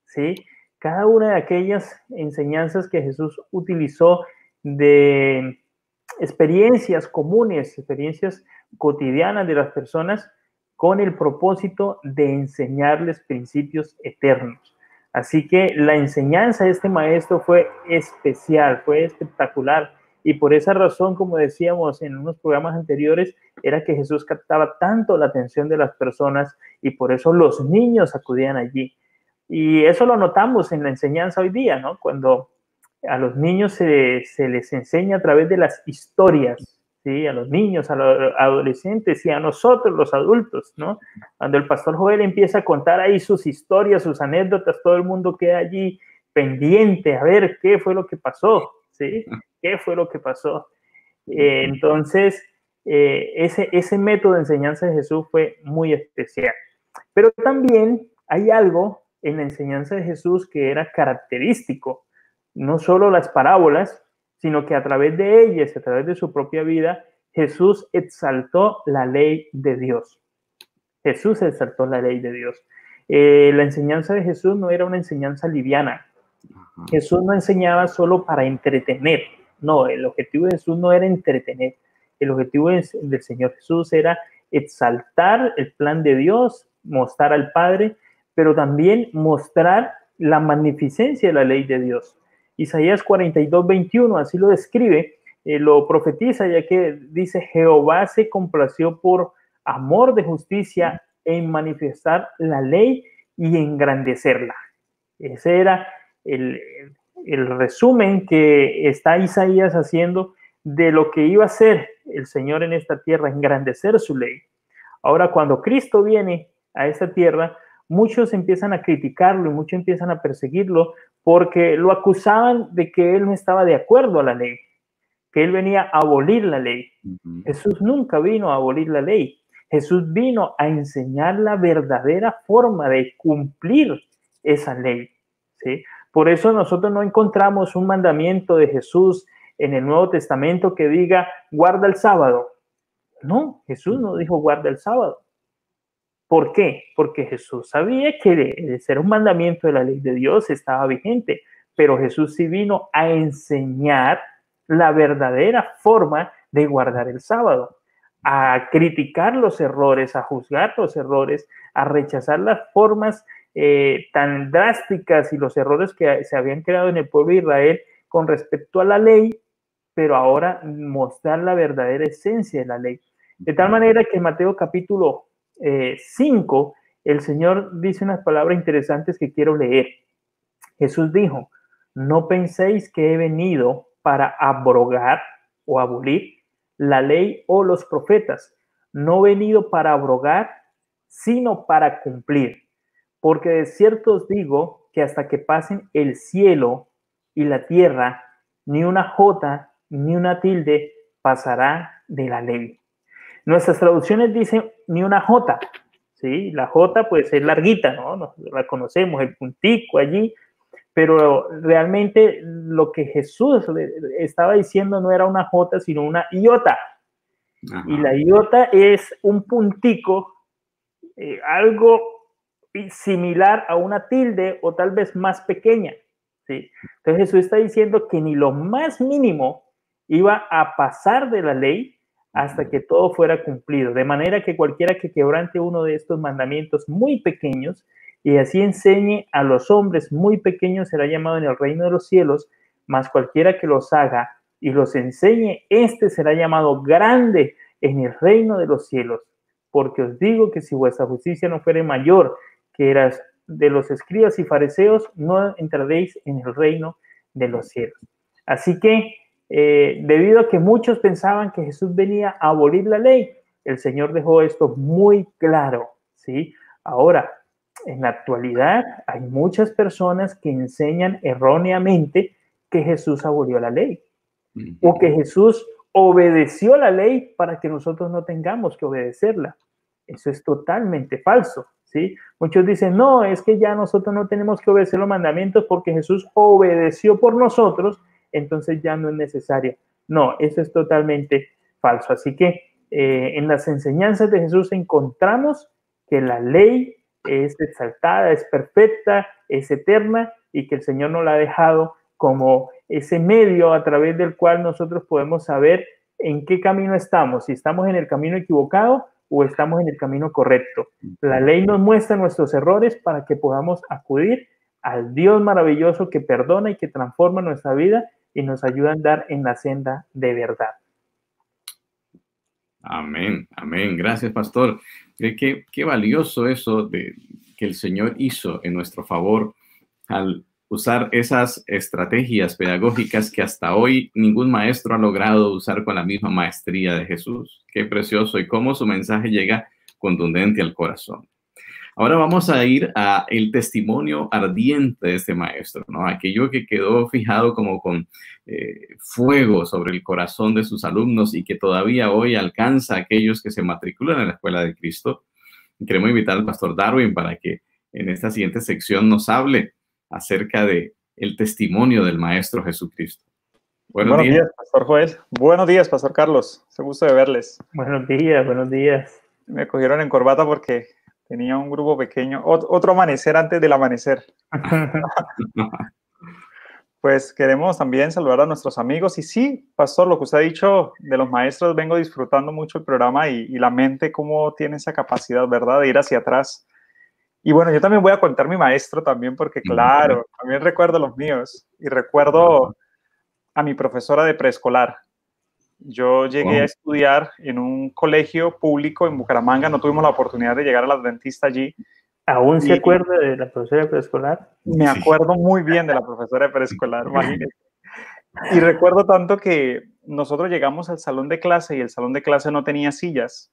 ¿sí? Cada una de aquellas enseñanzas que Jesús utilizó de experiencias comunes, experiencias cotidianas de las personas con el propósito de enseñarles principios eternos. Así que la enseñanza de este maestro fue especial, fue espectacular. Y por esa razón, como decíamos en unos programas anteriores, era que Jesús captaba tanto la atención de las personas y por eso los niños acudían allí. Y eso lo notamos en la enseñanza hoy día, ¿no? Cuando a los niños se, se les enseña a través de las historias, ¿sí? A los niños, a los adolescentes y a nosotros, los adultos, ¿no? Cuando el pastor Joel empieza a contar ahí sus historias, sus anécdotas, todo el mundo queda allí pendiente a ver qué fue lo que pasó, ¿sí? ¿Qué fue lo que pasó? Eh, entonces, eh, ese, ese método de enseñanza de Jesús fue muy especial. Pero también hay algo en la enseñanza de Jesús que era característico, no solo las parábolas, sino que a través de ellas, a través de su propia vida, Jesús exaltó la ley de Dios. Jesús exaltó la ley de Dios. Eh, la enseñanza de Jesús no era una enseñanza liviana. Jesús no enseñaba solo para entretener. No, el objetivo de Jesús no era entretener. El objetivo del Señor Jesús era exaltar el plan de Dios, mostrar al Padre, pero también mostrar la magnificencia de la ley de Dios. Isaías 42, 21, así lo describe, eh, lo profetiza, ya que dice, Jehová se complació por amor de justicia en manifestar la ley y engrandecerla. Ese era el, el resumen que está Isaías haciendo de lo que iba a hacer el Señor en esta tierra, engrandecer su ley. Ahora, cuando Cristo viene a esta tierra, muchos empiezan a criticarlo y muchos empiezan a perseguirlo porque lo acusaban de que él no estaba de acuerdo a la ley, que él venía a abolir la ley. Jesús nunca vino a abolir la ley. Jesús vino a enseñar la verdadera forma de cumplir esa ley. ¿sí? Por eso nosotros no encontramos un mandamiento de Jesús en el Nuevo Testamento que diga guarda el sábado. No, Jesús no dijo guarda el sábado. ¿Por qué? Porque Jesús sabía que de ser un mandamiento de la ley de Dios estaba vigente, pero Jesús sí vino a enseñar la verdadera forma de guardar el sábado, a criticar los errores, a juzgar los errores, a rechazar las formas eh, tan drásticas y los errores que se habían creado en el pueblo de Israel con respecto a la ley, pero ahora mostrar la verdadera esencia de la ley. De tal manera que en Mateo capítulo 5, eh, el Señor dice unas palabras interesantes que quiero leer. Jesús dijo, no penséis que he venido para abrogar o abolir la ley o los profetas. No he venido para abrogar, sino para cumplir. Porque de cierto os digo que hasta que pasen el cielo y la tierra, ni una jota ni una tilde pasará de la ley. Nuestras traducciones dicen ni una J, ¿sí? La J pues es larguita, ¿no? La conocemos, el puntico allí, pero realmente lo que Jesús estaba diciendo no era una J, sino una iota. Y la iota es un puntico, eh, algo similar a una tilde o tal vez más pequeña. ¿sí? Entonces Jesús está diciendo que ni lo más mínimo iba a pasar de la ley hasta que todo fuera cumplido. De manera que cualquiera que quebrante uno de estos mandamientos muy pequeños y así enseñe a los hombres muy pequeños será llamado en el reino de los cielos, mas cualquiera que los haga y los enseñe, este será llamado grande en el reino de los cielos. Porque os digo que si vuestra justicia no fuere mayor que eras de los escribas y fariseos, no entraréis en el reino de los cielos. Así que eh, debido a que muchos pensaban que Jesús venía a abolir la ley, el Señor dejó esto muy claro, ¿sí? Ahora, en la actualidad hay muchas personas que enseñan erróneamente que Jesús abolió la ley o que Jesús obedeció la ley para que nosotros no tengamos que obedecerla. Eso es totalmente falso, ¿sí? Muchos dicen, no, es que ya nosotros no tenemos que obedecer los mandamientos porque Jesús obedeció por nosotros entonces ya no es necesario. No, eso es totalmente falso. Así que eh, en las enseñanzas de Jesús encontramos que la ley es exaltada, es perfecta, es eterna y que el Señor nos la ha dejado como ese medio a través del cual nosotros podemos saber en qué camino estamos, si estamos en el camino equivocado o estamos en el camino correcto. La ley nos muestra nuestros errores para que podamos acudir al Dios maravilloso que perdona y que transforma nuestra vida y nos ayuda a andar en la senda de verdad. Amén, amén. Gracias, pastor. Qué, qué valioso eso de, que el Señor hizo en nuestro favor al usar esas estrategias pedagógicas que hasta hoy ningún maestro ha logrado usar con la misma maestría de Jesús. Qué precioso y cómo su mensaje llega contundente al corazón. Ahora vamos a ir a el testimonio ardiente de este maestro, ¿no? Aquello que quedó fijado como con eh, fuego sobre el corazón de sus alumnos y que todavía hoy alcanza a aquellos que se matriculan en la Escuela de Cristo. Queremos invitar al pastor Darwin para que en esta siguiente sección nos hable acerca de el testimonio del maestro Jesucristo. Buenos, días. Pastor Joel. Buenos días, Pastor Carlos. Se gusto de verles. Buenos días, buenos días. Me cogieron en corbata porque Tenía un grupo pequeño, otro amanecer antes del amanecer. pues queremos también saludar a nuestros amigos. Y sí, pastor, lo que usted ha dicho de los maestros, vengo disfrutando mucho el programa y, la mente, cómo tiene esa capacidad, ¿verdad?, de ir hacia atrás. Y bueno, yo también voy a contar mi maestro también, porque claro, también recuerdo los míos y recuerdo a mi profesora de preescolar. Yo llegué a estudiar en un colegio público en Bucaramanga, no tuvimos la oportunidad de llegar a la dentista allí. ¿Aún se acuerda de la profesora de preescolar? Me acuerdo muy bien de la profesora de preescolar, imagínese. Y recuerdo tanto que nosotros llegamos al salón de clase y el salón de clase no tenía sillas,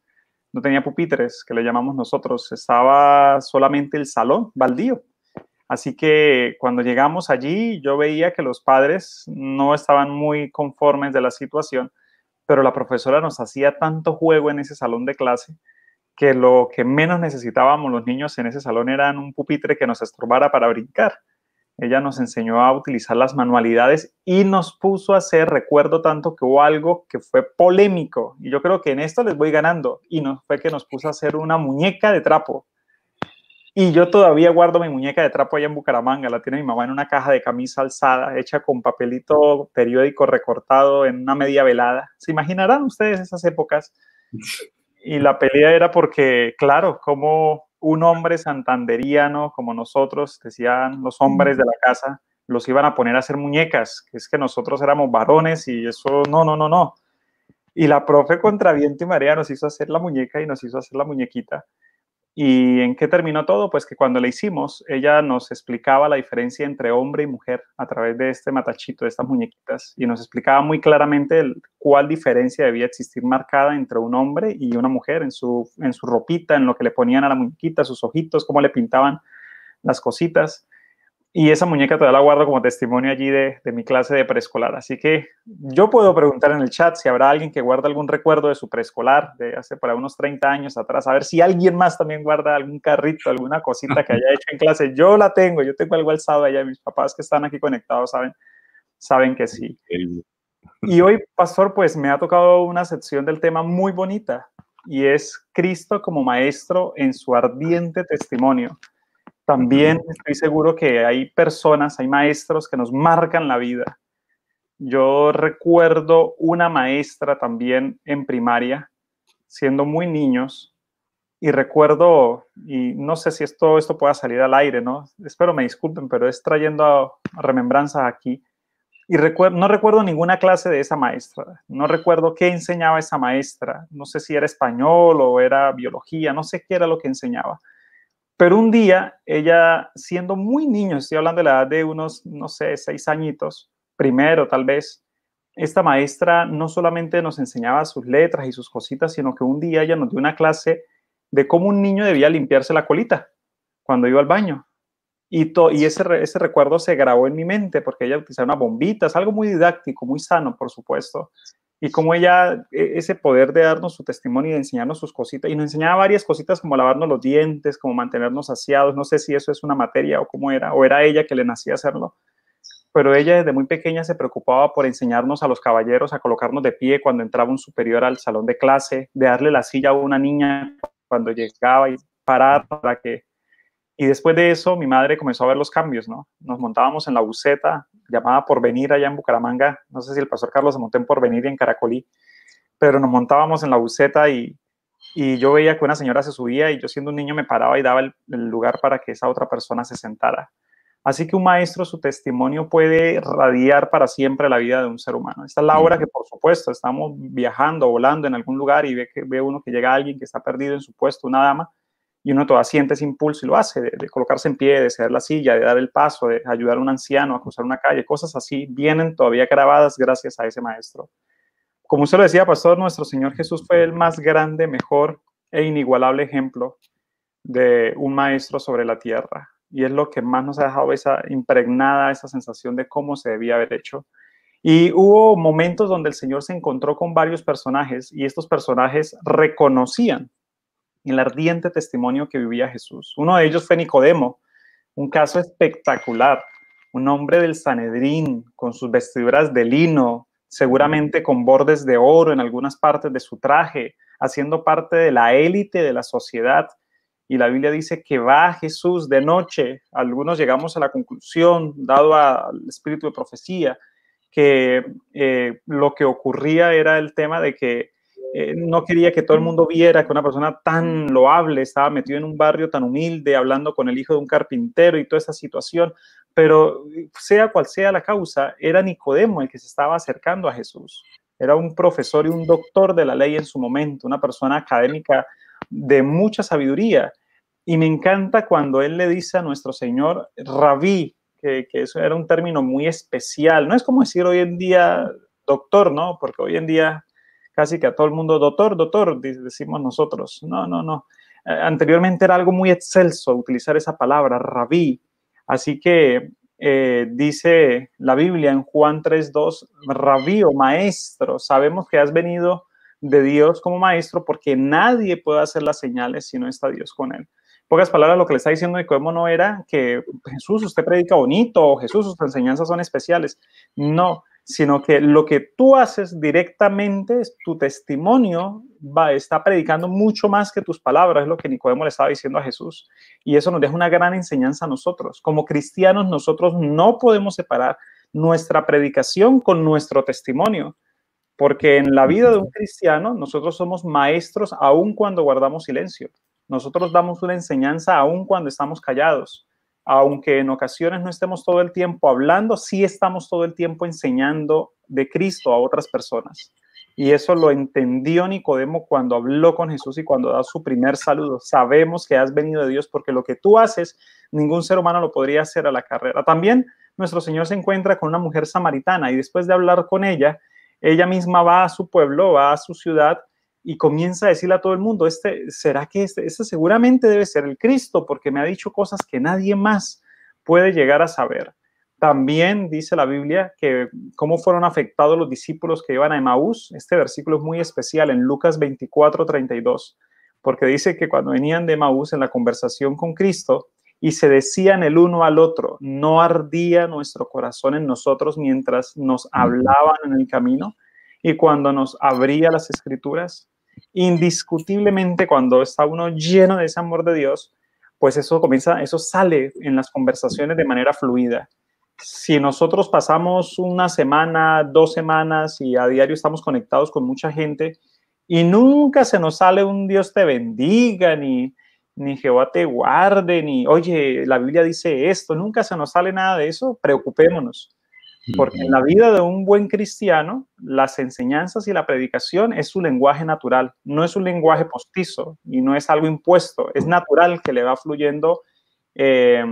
no tenía pupitres, que le llamamos nosotros, estaba solamente el salón baldío. Así que cuando llegamos allí, yo veía que los padres no estaban muy conformes de la situación pero la profesora nos hacía tanto juego en ese salón de clase que lo que menos necesitábamos los niños en ese salón era un pupitre que nos estorbara para brincar. Ella nos enseñó a utilizar las manualidades y nos puso a hacer, recuerdo tanto que hubo algo que fue polémico, y yo creo que en esto les voy ganando, y nos fue que nos puso a hacer una muñeca de trapo. Y yo todavía guardo mi muñeca de trapo allá en Bucaramanga, la tiene mi mamá en una caja de camisa alzada, hecha con papelito periódico recortado en una media velada. ¿Se imaginarán ustedes esas épocas? Y la pelea era porque, claro, como un hombre santanderiano como nosotros, decían los hombres de la casa, los iban a poner a hacer muñecas, es que nosotros éramos varones y eso, no, no, no, no. Y la profe contra viento y marea nos hizo hacer la muñeca y nos hizo hacer la muñequita. ¿Y en qué terminó todo? Pues que cuando la hicimos, ella nos explicaba la diferencia entre hombre y mujer a través de este matachito, de estas muñequitas, y nos explicaba muy claramente cuál diferencia debía existir marcada entre un hombre y una mujer en su, en su ropita, en lo que le ponían a la muñequita, sus ojitos, cómo le pintaban las cositas. Y esa muñeca todavía la guardo como testimonio allí de, mi clase de preescolar. Así que yo puedo preguntar en el chat si habrá alguien que guarda algún recuerdo de su preescolar de hace para unos 30 años atrás. A ver si alguien más también guarda algún carrito, alguna cosita que haya hecho en clase. Yo la tengo, yo tengo algo alzado allá. Mis papás que están aquí conectados saben, saben que sí. Y hoy, pastor, pues me ha tocado una sección del tema muy bonita y es Cristo como maestro en su ardiente testimonio. También estoy seguro que hay personas, hay maestros que nos marcan la vida. Yo recuerdo una maestra también en primaria, siendo muy niños, y recuerdo, y no sé si esto, esto pueda salir al aire, ¿no? Espero me disculpen, pero es trayendo a, remembranza aquí. Y recuerdo, no recuerdo ninguna clase de esa maestra, no recuerdo qué enseñaba esa maestra, no sé si era español o era biología, no sé qué era lo que enseñaba pero un día, ella, siendo muy niño, estoy hablando de la edad de unos, no sé, seis añitos, primero tal vez, esta maestra no solamente nos enseñaba sus letras y sus cositas, sino que un día ella nos dio una clase de cómo un niño debía limpiarse la colita cuando iba al baño. Y, y ese, ese recuerdo se grabó en mi mente porque ella utilizaba unas bombitas, algo muy didáctico, muy sano, por supuesto y como ella, e, ese poder de darnos su testimonio y de enseñarnos sus cositas, y nos enseñaba varias cositas como lavarnos los dientes, como mantenernos saciados, no sé si eso es una materia o cómo era, o era ella que le nacía hacerlo, pero ella desde muy pequeña se preocupaba por enseñarnos a los caballeros a colocarnos de pie cuando entraba un superior al salón de clase, de darle la silla a una niña cuando llegaba y parar para que y después de eso, mi madre comenzó a ver los cambios, ¿no? Nos montábamos en la buceta llamada Porvenir allá en Bucaramanga. No sé si el pastor Carlos se montó en Porvenir y en Caracolí, pero nos montábamos en la buceta y, y yo veía que una señora se subía y yo siendo un niño me paraba y daba el, lugar para que esa otra persona se sentara. Así que un maestro, su testimonio puede radiar para siempre la vida de un ser humano. Esta es la hora que, por supuesto, estamos viajando, volando en algún lugar y ve, que, ve uno que llega alguien que está perdido en su puesto, una dama, y uno todavía siente ese impulso y lo hace, de, colocarse en pie, de ceder la silla, de dar el paso, de ayudar a un anciano a cruzar una calle, cosas así vienen todavía grabadas gracias a ese maestro. Como usted lo decía, pastor, nuestro Señor Jesús fue el más grande, mejor e inigualable ejemplo de un maestro sobre la tierra. Y es lo que más nos ha dejado esa impregnada, esa sensación de cómo se debía haber hecho. Y hubo momentos donde el Señor se encontró con varios personajes y estos personajes reconocían el ardiente testimonio que vivía Jesús. Uno de ellos fue Nicodemo, un caso espectacular, un hombre del Sanedrín con sus vestiduras de lino, seguramente con bordes de oro en algunas partes de su traje, haciendo parte de la élite de la sociedad. Y la Biblia dice que va Jesús de noche. Algunos llegamos a la conclusión, dado al espíritu de profecía, que eh, lo que ocurría era el tema de que eh, no quería que todo el mundo viera que una persona tan loable estaba metido en un barrio tan humilde, hablando con el hijo de un carpintero y toda esa situación, pero sea cual sea la causa, era Nicodemo el que se estaba acercando a Jesús. Era un profesor y un doctor de la ley en su momento, una persona académica de mucha sabiduría. Y me encanta cuando él le dice a nuestro Señor, rabí, que, que, eso era un término muy especial. No es como decir hoy en día doctor, ¿no? Porque hoy en día casi que a todo el mundo, doctor, doctor, decimos nosotros. No, no, no. Eh, anteriormente era algo muy excelso utilizar esa palabra, rabí. Así que eh, dice la Biblia en Juan 3.2, rabí o maestro, sabemos que has venido de Dios como maestro porque nadie puede hacer las señales si no está Dios con él pocas palabras, lo que le está diciendo Nicodemo no era que Jesús, usted predica bonito, o Jesús, sus enseñanzas son especiales. No, sino que lo que tú haces directamente, tu testimonio, va, está predicando mucho más que tus palabras, es lo que Nicodemo le estaba diciendo a Jesús. Y eso nos deja una gran enseñanza a nosotros. Como cristianos, nosotros no podemos separar nuestra predicación con nuestro testimonio. Porque en la vida de un cristiano, nosotros somos maestros aun cuando guardamos silencio. Nosotros damos una enseñanza aun cuando estamos callados. Aunque en ocasiones no estemos todo el tiempo hablando, sí estamos todo el tiempo enseñando de Cristo a otras personas. Y eso lo entendió Nicodemo cuando habló con Jesús y cuando da su primer saludo. Sabemos que has venido de Dios porque lo que tú haces, ningún ser humano lo podría hacer a la carrera. También nuestro Señor se encuentra con una mujer samaritana y después de hablar con ella, ella misma va a su pueblo, va a su ciudad y comienza a decirle a todo el mundo, este, ¿será que este, este seguramente debe ser el Cristo? Porque me ha dicho cosas que nadie más puede llegar a saber. También dice la Biblia que cómo fueron afectados los discípulos que iban a Emaús. Este versículo es muy especial en Lucas 24, 32, porque dice que cuando venían de Emaús en la conversación con Cristo y se decían el uno al otro, no ardía nuestro corazón en nosotros mientras nos hablaban en el camino y cuando nos abría las escrituras, indiscutiblemente cuando está uno lleno de ese amor de Dios, pues eso comienza, eso sale en las conversaciones de manera fluida. Si nosotros pasamos una semana, dos semanas y a diario estamos conectados con mucha gente y nunca se nos sale un Dios te bendiga, ni, ni Jehová te guarde, ni oye, la Biblia dice esto, nunca se nos sale nada de eso, preocupémonos porque en la vida de un buen cristiano, las enseñanzas y la predicación es su lenguaje natural, no es un lenguaje postizo y no es algo impuesto, es natural que le va fluyendo, eh,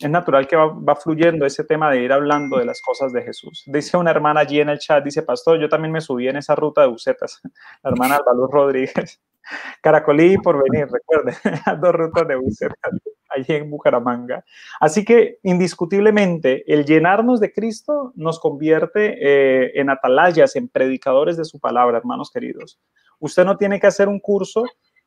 es natural que va, fluyendo ese tema de ir hablando de las cosas de Jesús. Dice una hermana allí en el chat, dice, pastor, yo también me subí en esa ruta de bucetas, la hermana Albaluz Rodríguez. Caracolí por venir, recuerden, dos rutas de bucetas allí en Bucaramanga. Así que indiscutiblemente el llenarnos de Cristo nos convierte eh, en atalayas, en predicadores de su palabra, hermanos queridos. Usted no tiene que hacer un curso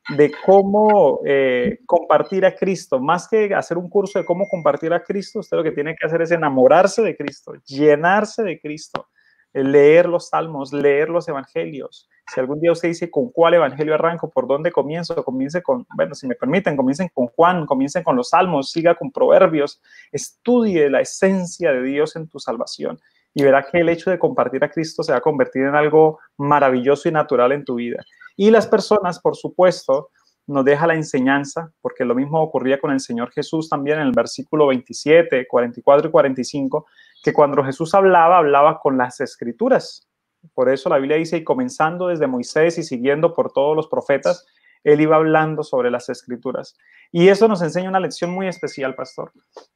de cómo eh, compartir a Cristo. Más que hacer un curso de cómo compartir a Cristo, usted lo que tiene que hacer es enamorarse de Cristo, llenarse de Cristo, leer los salmos, leer los evangelios, si algún día usted dice con cuál evangelio arranco, por dónde comienzo, comience con, bueno, si me permiten, comiencen con Juan, comiencen con los salmos, siga con proverbios, estudie la esencia de Dios en tu salvación y verá que el hecho de compartir a Cristo se va a convertir en algo maravilloso y natural en tu vida. Y las personas, por supuesto, nos deja la enseñanza, porque lo mismo ocurría con el Señor Jesús también en el versículo 27, 44 y 45, que cuando Jesús hablaba, hablaba con las escrituras. Por eso la Biblia dice, y comenzando desde Moisés y siguiendo por todos los profetas, él iba hablando sobre las escrituras. Y eso nos enseña una lección muy especial, pastor.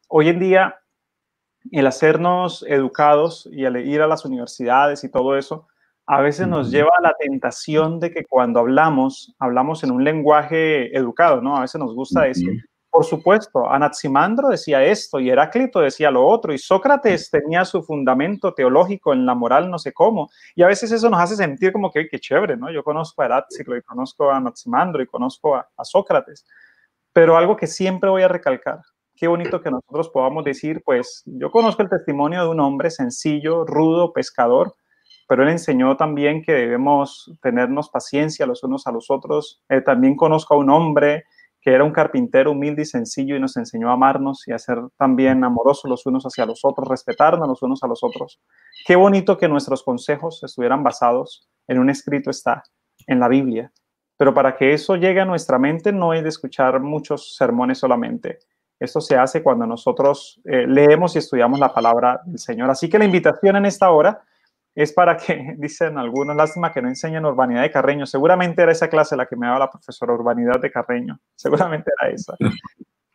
Hoy en día, el hacernos educados y el ir a las universidades y todo eso, a veces nos lleva a la tentación de que cuando hablamos, hablamos en un lenguaje educado, ¿no? A veces nos gusta decir. Por supuesto, Anaximandro decía esto y Heráclito decía lo otro y Sócrates tenía su fundamento teológico en la moral no sé cómo. Y a veces eso nos hace sentir como que, qué chévere, ¿no? Yo conozco a Heráclito y conozco a Anaximandro y conozco a, Sócrates. Pero algo que siempre voy a recalcar, qué bonito que nosotros podamos decir, pues yo conozco el testimonio de un hombre sencillo, rudo, pescador, pero él enseñó también que debemos tenernos paciencia los unos a los otros. Eh, también conozco a un hombre que era un carpintero humilde y sencillo y nos enseñó a amarnos y a ser también amorosos los unos hacia los otros, respetarnos los unos a los otros. Qué bonito que nuestros consejos estuvieran basados en un escrito está, en la Biblia. Pero para que eso llegue a nuestra mente no hay de escuchar muchos sermones solamente. Esto se hace cuando nosotros eh, leemos y estudiamos la palabra del Señor. Así que la invitación en esta hora es para que, dicen algunos, lástima que no enseñan urbanidad de Carreño. Seguramente era esa clase la que me daba la profesora, urbanidad de Carreño. Seguramente era esa.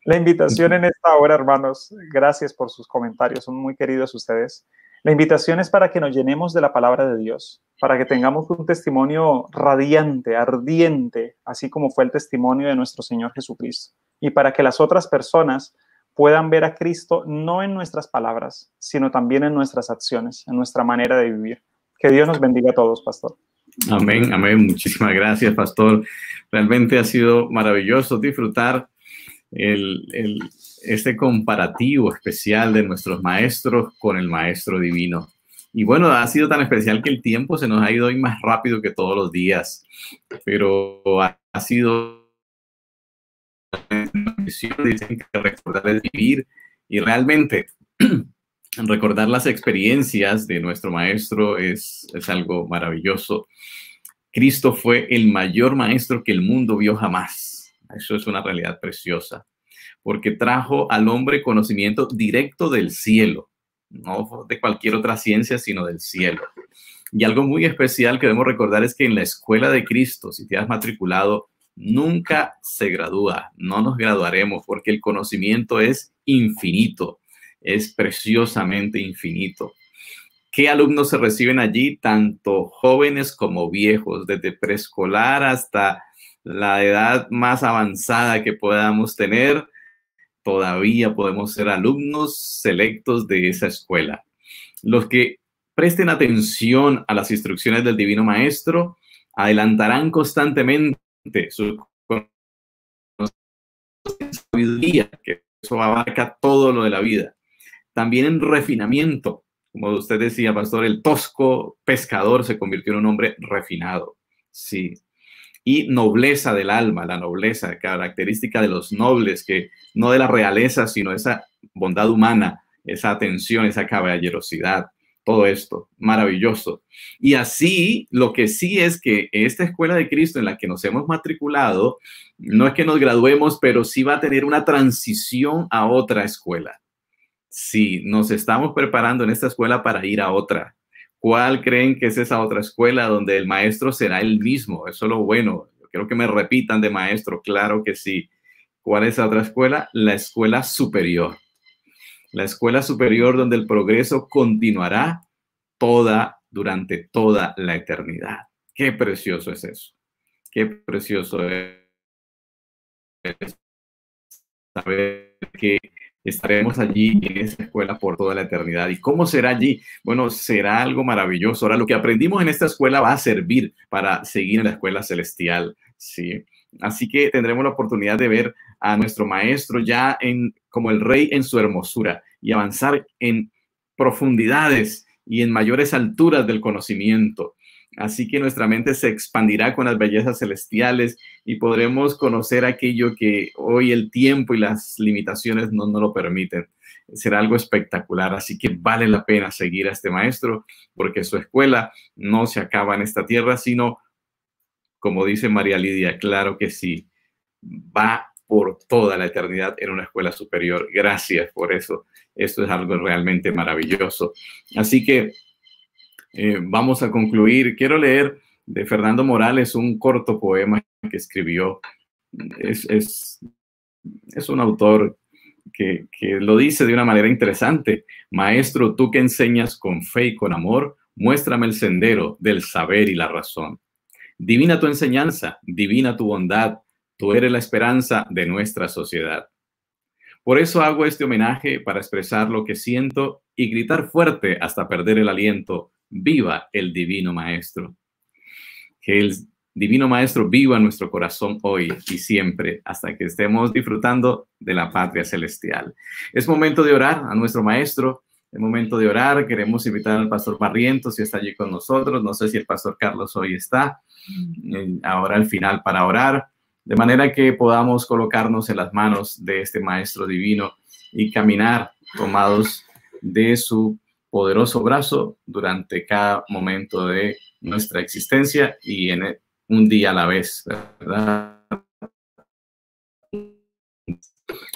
La invitación en esta hora, hermanos, gracias por sus comentarios, son muy queridos ustedes. La invitación es para que nos llenemos de la palabra de Dios, para que tengamos un testimonio radiante, ardiente, así como fue el testimonio de nuestro Señor Jesucristo, y para que las otras personas puedan ver a Cristo no en nuestras palabras, sino también en nuestras acciones, en nuestra manera de vivir. Que Dios nos bendiga a todos, pastor. Amén, amén. Muchísimas gracias, pastor. Realmente ha sido maravilloso disfrutar el, el, este comparativo especial de nuestros maestros con el maestro divino. Y bueno, ha sido tan especial que el tiempo se nos ha ido hoy más rápido que todos los días, pero ha, ha sido que recordar vivir y realmente recordar las experiencias de nuestro maestro es, es algo maravilloso. Cristo fue el mayor maestro que el mundo vio jamás. Eso es una realidad preciosa, porque trajo al hombre conocimiento directo del cielo, no de cualquier otra ciencia, sino del cielo. Y algo muy especial que debemos recordar es que en la escuela de Cristo, si te has matriculado, nunca se gradúa, no nos graduaremos porque el conocimiento es infinito, es preciosamente infinito. ¿Qué alumnos se reciben allí? Tanto jóvenes como viejos, desde preescolar hasta la edad más avanzada que podamos tener, todavía podemos ser alumnos selectos de esa escuela. Los que presten atención a las instrucciones del Divino Maestro adelantarán constantemente su sabiduría, que eso abarca todo lo de la vida. También en refinamiento, como usted decía, pastor, el tosco pescador se convirtió en un hombre refinado. Sí. Y nobleza del alma, la nobleza, característica de los nobles, que no de la realeza, sino esa bondad humana, esa atención, esa caballerosidad todo esto, maravilloso. Y así, lo que sí es que esta escuela de Cristo en la que nos hemos matriculado, no es que nos graduemos, pero sí va a tener una transición a otra escuela. Sí, nos estamos preparando en esta escuela para ir a otra. ¿Cuál creen que es esa otra escuela donde el maestro será el mismo? Eso es lo bueno. Yo quiero que me repitan de maestro, claro que sí. ¿Cuál es la otra escuela? La escuela superior la escuela superior donde el progreso continuará toda, durante toda la eternidad. Qué precioso es eso. Qué precioso es saber que estaremos allí en esa escuela por toda la eternidad. ¿Y cómo será allí? Bueno, será algo maravilloso. Ahora, lo que aprendimos en esta escuela va a servir para seguir en la escuela celestial. Sí. Así que tendremos la oportunidad de ver a nuestro maestro ya en como el rey en su hermosura y avanzar en profundidades y en mayores alturas del conocimiento. Así que nuestra mente se expandirá con las bellezas celestiales y podremos conocer aquello que hoy el tiempo y las limitaciones no nos lo permiten. Será algo espectacular, así que vale la pena seguir a este maestro porque su escuela no se acaba en esta tierra, sino, como dice María Lidia, claro que sí, va por toda la eternidad en una escuela superior. Gracias por eso. Esto es algo realmente maravilloso. Así que eh, vamos a concluir. Quiero leer de Fernando Morales un corto poema que escribió. Es, es, es un autor que, que, lo dice de una manera interesante. Maestro, tú que enseñas con fe y con amor, muéstrame el sendero del saber y la razón. Divina tu enseñanza, divina tu bondad, tú eres la esperanza de nuestra sociedad. Por eso hago este homenaje para expresar lo que siento y gritar fuerte hasta perder el aliento. Viva el Divino Maestro. Que el Divino Maestro viva en nuestro corazón hoy y siempre hasta que estemos disfrutando de la patria celestial. Es momento de orar a nuestro Maestro. Es momento de orar. Queremos invitar al Pastor Barrientos si está allí con nosotros. No sé si el Pastor Carlos hoy está. Eh, ahora al final para orar de manera que podamos colocarnos en las manos de este Maestro Divino y caminar tomados de su poderoso brazo durante cada momento de nuestra existencia y en un día a la vez, ¿verdad?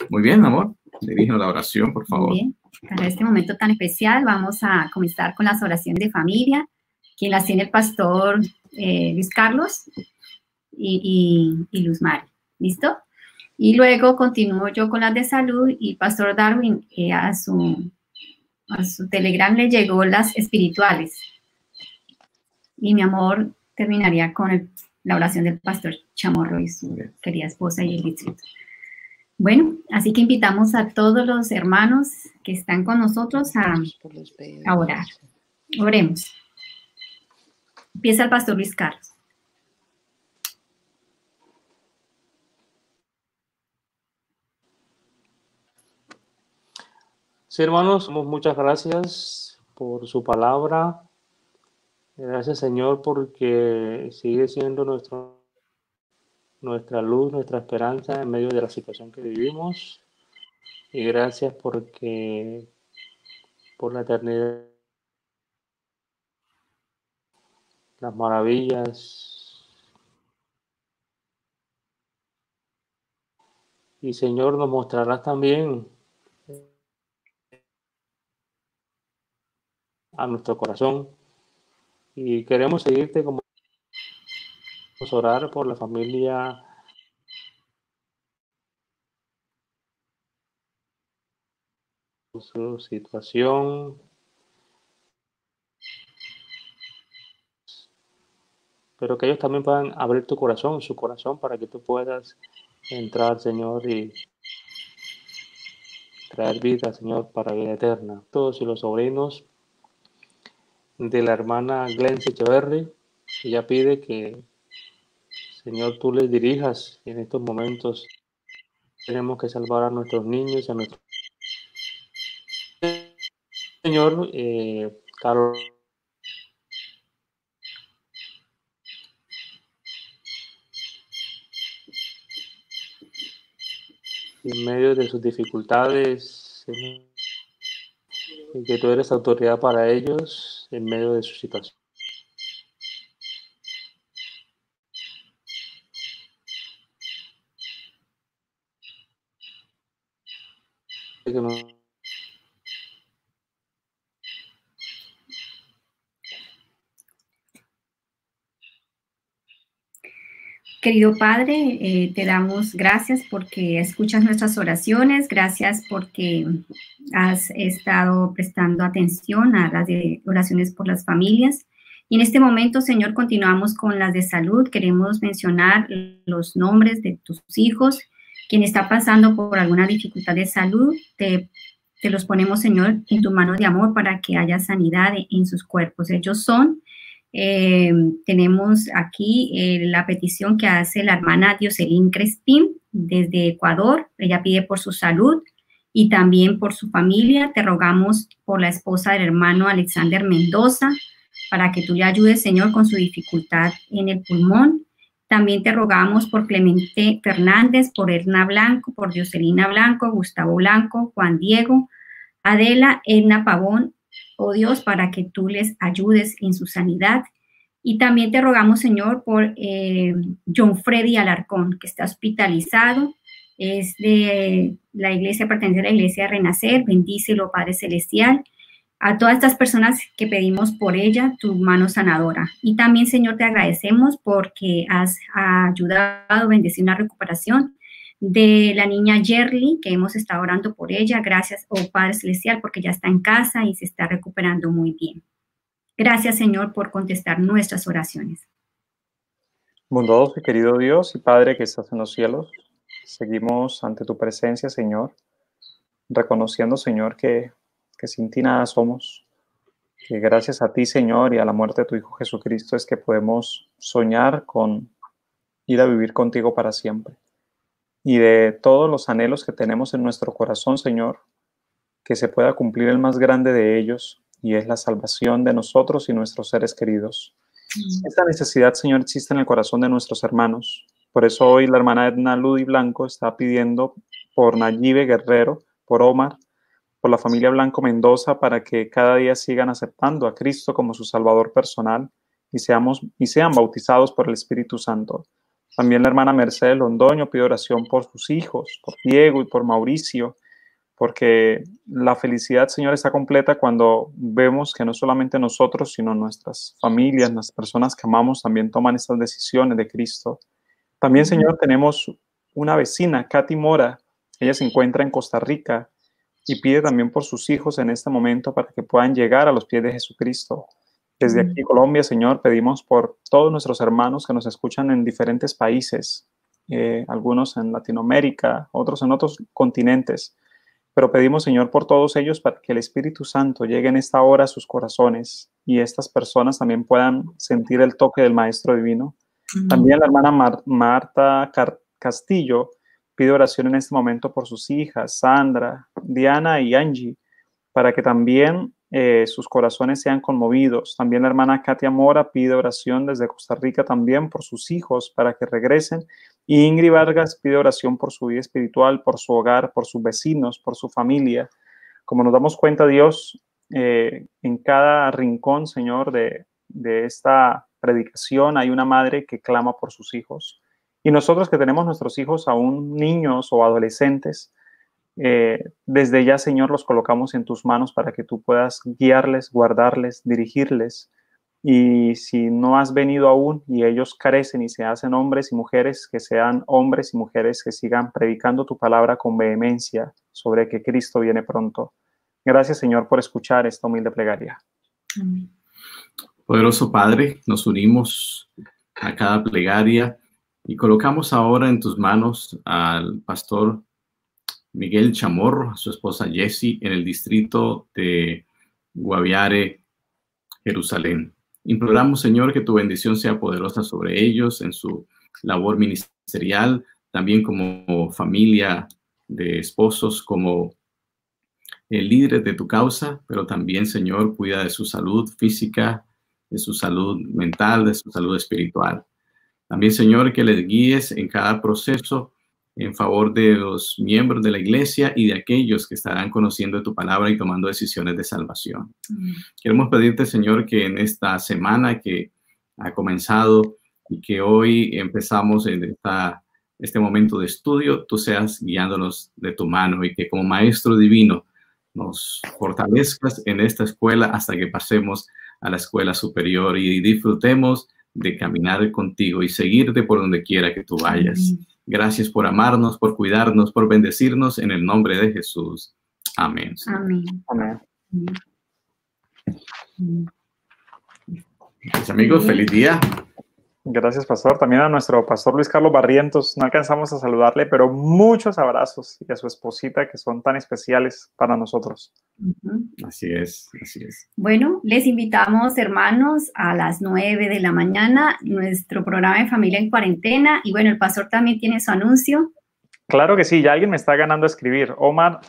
Muy bien, amor. Dirijo la oración, por favor. Muy bien. Para este momento tan especial, vamos a comenzar con las oraciones de familia, quien las tiene el pastor eh, Luis Carlos y, y, y Luz Mari. ¿Listo? Y luego continúo yo con las de salud y Pastor Darwin eh, a, su, a su telegram le llegó las espirituales. Y mi amor terminaría con el, la oración del Pastor Chamorro y su querida esposa y el distrito. Bueno, así que invitamos a todos los hermanos que están con nosotros a, a orar. Oremos. Empieza el Pastor Luis Carlos. Sí, hermanos, muchas gracias por su palabra. Gracias, Señor, porque sigue siendo nuestro, nuestra luz, nuestra esperanza en medio de la situación que vivimos. Y gracias porque por la eternidad, las maravillas. Y Señor, nos mostrarás también a nuestro corazón. Y queremos seguirte como orar por la familia. Su situación. Pero que ellos también puedan abrir tu corazón, su corazón, para que tú puedas entrar, Señor, y traer vida, Señor, para vida eterna. Todos y los sobrinos de la hermana Glenn Echeverry. Ella pide que, Señor, tú les dirijas en estos momentos. Tenemos que salvar a nuestros niños, a nuestros... Señor, eh, Carlos. En medio de sus dificultades, Señor, que tú eres autoridad para ellos, en medio de su situación. Querido Padre, eh, te damos gracias porque escuchas nuestras oraciones, gracias porque has estado prestando atención a las oraciones por las familias. Y en este momento, Señor, continuamos con las de salud. Queremos mencionar los nombres de tus hijos. Quien está pasando por alguna dificultad de salud, te, te los ponemos, Señor, en tu mano de amor para que haya sanidad en sus cuerpos. Ellos son eh, tenemos aquí eh, la petición que hace la hermana Dioselín Crespín desde Ecuador. Ella pide por su salud y también por su familia. Te rogamos por la esposa del hermano Alexander Mendoza para que tú le ayudes, Señor, con su dificultad en el pulmón. También te rogamos por Clemente Fernández, por Erna Blanco, por Dioselina Blanco, Gustavo Blanco, Juan Diego, Adela, Edna Pavón Dios, para que tú les ayudes en su sanidad. Y también te rogamos, Señor, por eh, John Freddy Alarcón, que está hospitalizado. Es de la iglesia, pertenece a la iglesia de Renacer. Bendícelo, Padre Celestial. A todas estas personas que pedimos por ella, tu mano sanadora. Y también, Señor, te agradecemos porque has ayudado, bendecir la recuperación de la niña Yerly, que hemos estado orando por ella. Gracias, oh Padre Celestial, porque ya está en casa y se está recuperando muy bien. Gracias, Señor, por contestar nuestras oraciones. Bondadoso y querido Dios y Padre que estás en los cielos, seguimos ante tu presencia, Señor, reconociendo, Señor, que, que sin ti nada somos, que gracias a ti, Señor, y a la muerte de tu Hijo Jesucristo es que podemos soñar con ir a vivir contigo para siempre. Y de todos los anhelos que tenemos en nuestro corazón, Señor, que se pueda cumplir el más grande de ellos, y es la salvación de nosotros y nuestros seres queridos. Esta necesidad, Señor, existe en el corazón de nuestros hermanos. Por eso hoy la hermana Edna Ludi Blanco está pidiendo por Nayibe Guerrero, por Omar, por la familia Blanco Mendoza, para que cada día sigan aceptando a Cristo como su Salvador personal y, seamos, y sean bautizados por el Espíritu Santo. También la hermana Mercedes Londoño pide oración por sus hijos, por Diego y por Mauricio, porque la felicidad, Señor, está completa cuando vemos que no solamente nosotros, sino nuestras familias, las personas que amamos, también toman estas decisiones de Cristo. También, Señor, tenemos una vecina, Katy Mora. Ella se encuentra en Costa Rica y pide también por sus hijos en este momento para que puedan llegar a los pies de Jesucristo. Desde aquí, Colombia, Señor, pedimos por todos nuestros hermanos que nos escuchan en diferentes países, eh, algunos en Latinoamérica, otros en otros continentes. Pero pedimos, Señor, por todos ellos para que el Espíritu Santo llegue en esta hora a sus corazones y estas personas también puedan sentir el toque del Maestro Divino. También la hermana Marta Castillo pide oración en este momento por sus hijas, Sandra, Diana y Angie, para que también eh, sus corazones sean conmovidos. También la hermana Katia Mora pide oración desde Costa Rica también por sus hijos para que regresen y Ingrid Vargas pide oración por su vida espiritual, por su hogar, por sus vecinos, por su familia. Como nos damos cuenta, Dios, eh, en cada rincón, Señor, de, esta predicación hay una madre que clama por sus hijos. Y nosotros que tenemos nuestros hijos aún niños o adolescentes, eh, desde ya, Señor, los colocamos en tus manos para que tú puedas guiarles, guardarles, dirigirles y si no has venido aún y ellos carecen y se hacen hombres y mujeres, que sean hombres y mujeres que sigan predicando tu palabra con vehemencia sobre que Cristo viene pronto. Gracias Señor por escuchar esta humilde plegaria. Poderoso Padre, nos unimos a cada plegaria y colocamos ahora en tus manos al pastor Miguel Chamorro, su esposa Jessie, en el distrito de Guaviare, Jerusalén. Imploramos, Señor, que tu bendición sea poderosa sobre ellos en su labor ministerial, también como familia de esposos, como eh, líderes de tu causa, pero también, Señor, cuida de su salud física, de su salud mental, de su salud espiritual. También, Señor, que les guíes en cada proceso en favor de los miembros de la iglesia y de aquellos que estarán conociendo tu palabra y tomando decisiones de salvación. Queremos pedirte, Señor, que en esta semana que ha comenzado y que hoy empezamos en esta, este momento de estudio, tú seas guiándonos de tu mano y que como Maestro Divino nos fortalezcas en esta escuela hasta que pasemos a la escuela superior y disfrutemos de caminar contigo y seguirte por donde quiera que tú vayas. Gracias por amarnos, por cuidarnos, por bendecirnos en el nombre de Jesús. Amén. Amén. Amén. Mis amigos, feliz día. Gracias, pastor. También a nuestro pastor Luis Carlos Barrientos. No alcanzamos a saludarle, pero muchos abrazos y a su esposita que son tan especiales para nosotros. Así es, así es. Bueno, les invitamos, hermanos, a las nueve de la mañana, nuestro programa de familia en cuarentena. Y bueno, el pastor también tiene su anuncio. Claro que sí, ya alguien me está ganando a escribir. Omar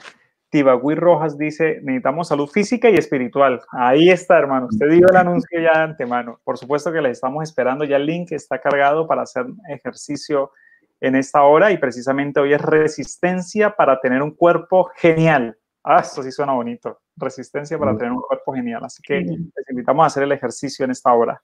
Tibagüí Rojas dice, necesitamos salud física y espiritual. Ahí está, hermano. Usted dio el anuncio ya de antemano. Por supuesto que le estamos esperando. Ya el link está cargado para hacer ejercicio en esta hora y precisamente hoy es resistencia para tener un cuerpo genial. Ah, esto sí suena bonito. Resistencia para tener un cuerpo genial. Así que les invitamos a hacer el ejercicio en esta hora.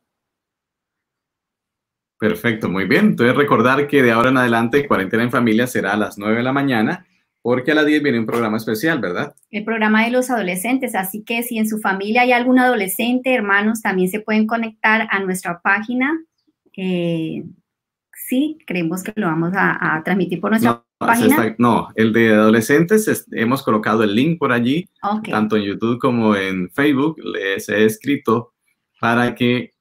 Perfecto, muy bien. Entonces recordar que de ahora en adelante Cuarentena en Familia será a las 9 de la mañana porque a las 10 viene un programa especial, ¿verdad? El programa de los adolescentes, así que si en su familia hay algún adolescente, hermanos, también se pueden conectar a nuestra página. Eh, sí, creemos que lo vamos a, a transmitir por nuestra No, página. está- no, el de adolescentes, es- hemos colocado el link por allí, Ok. tanto en YouTube como en Facebook, les he escrito para que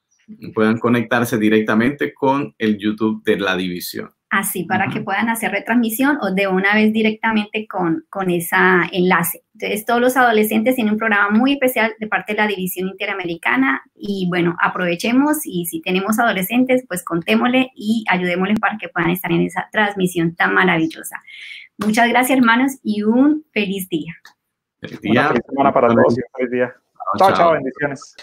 puedan conectarse directamente con el YouTube de la división así para que puedan hacer retransmisión o de una vez directamente con, con ese enlace. Entonces, todos los adolescentes tienen un programa muy especial de parte de la División Interamericana y bueno, aprovechemos y si tenemos adolescentes, pues contémosle y ayudémosles para que puedan estar en esa transmisión tan maravillosa. Muchas gracias, hermanos, y un feliz día. Feliz día. Buena semana para todos. Feliz día. Chao, chao, chao bendiciones.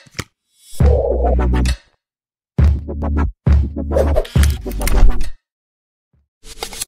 you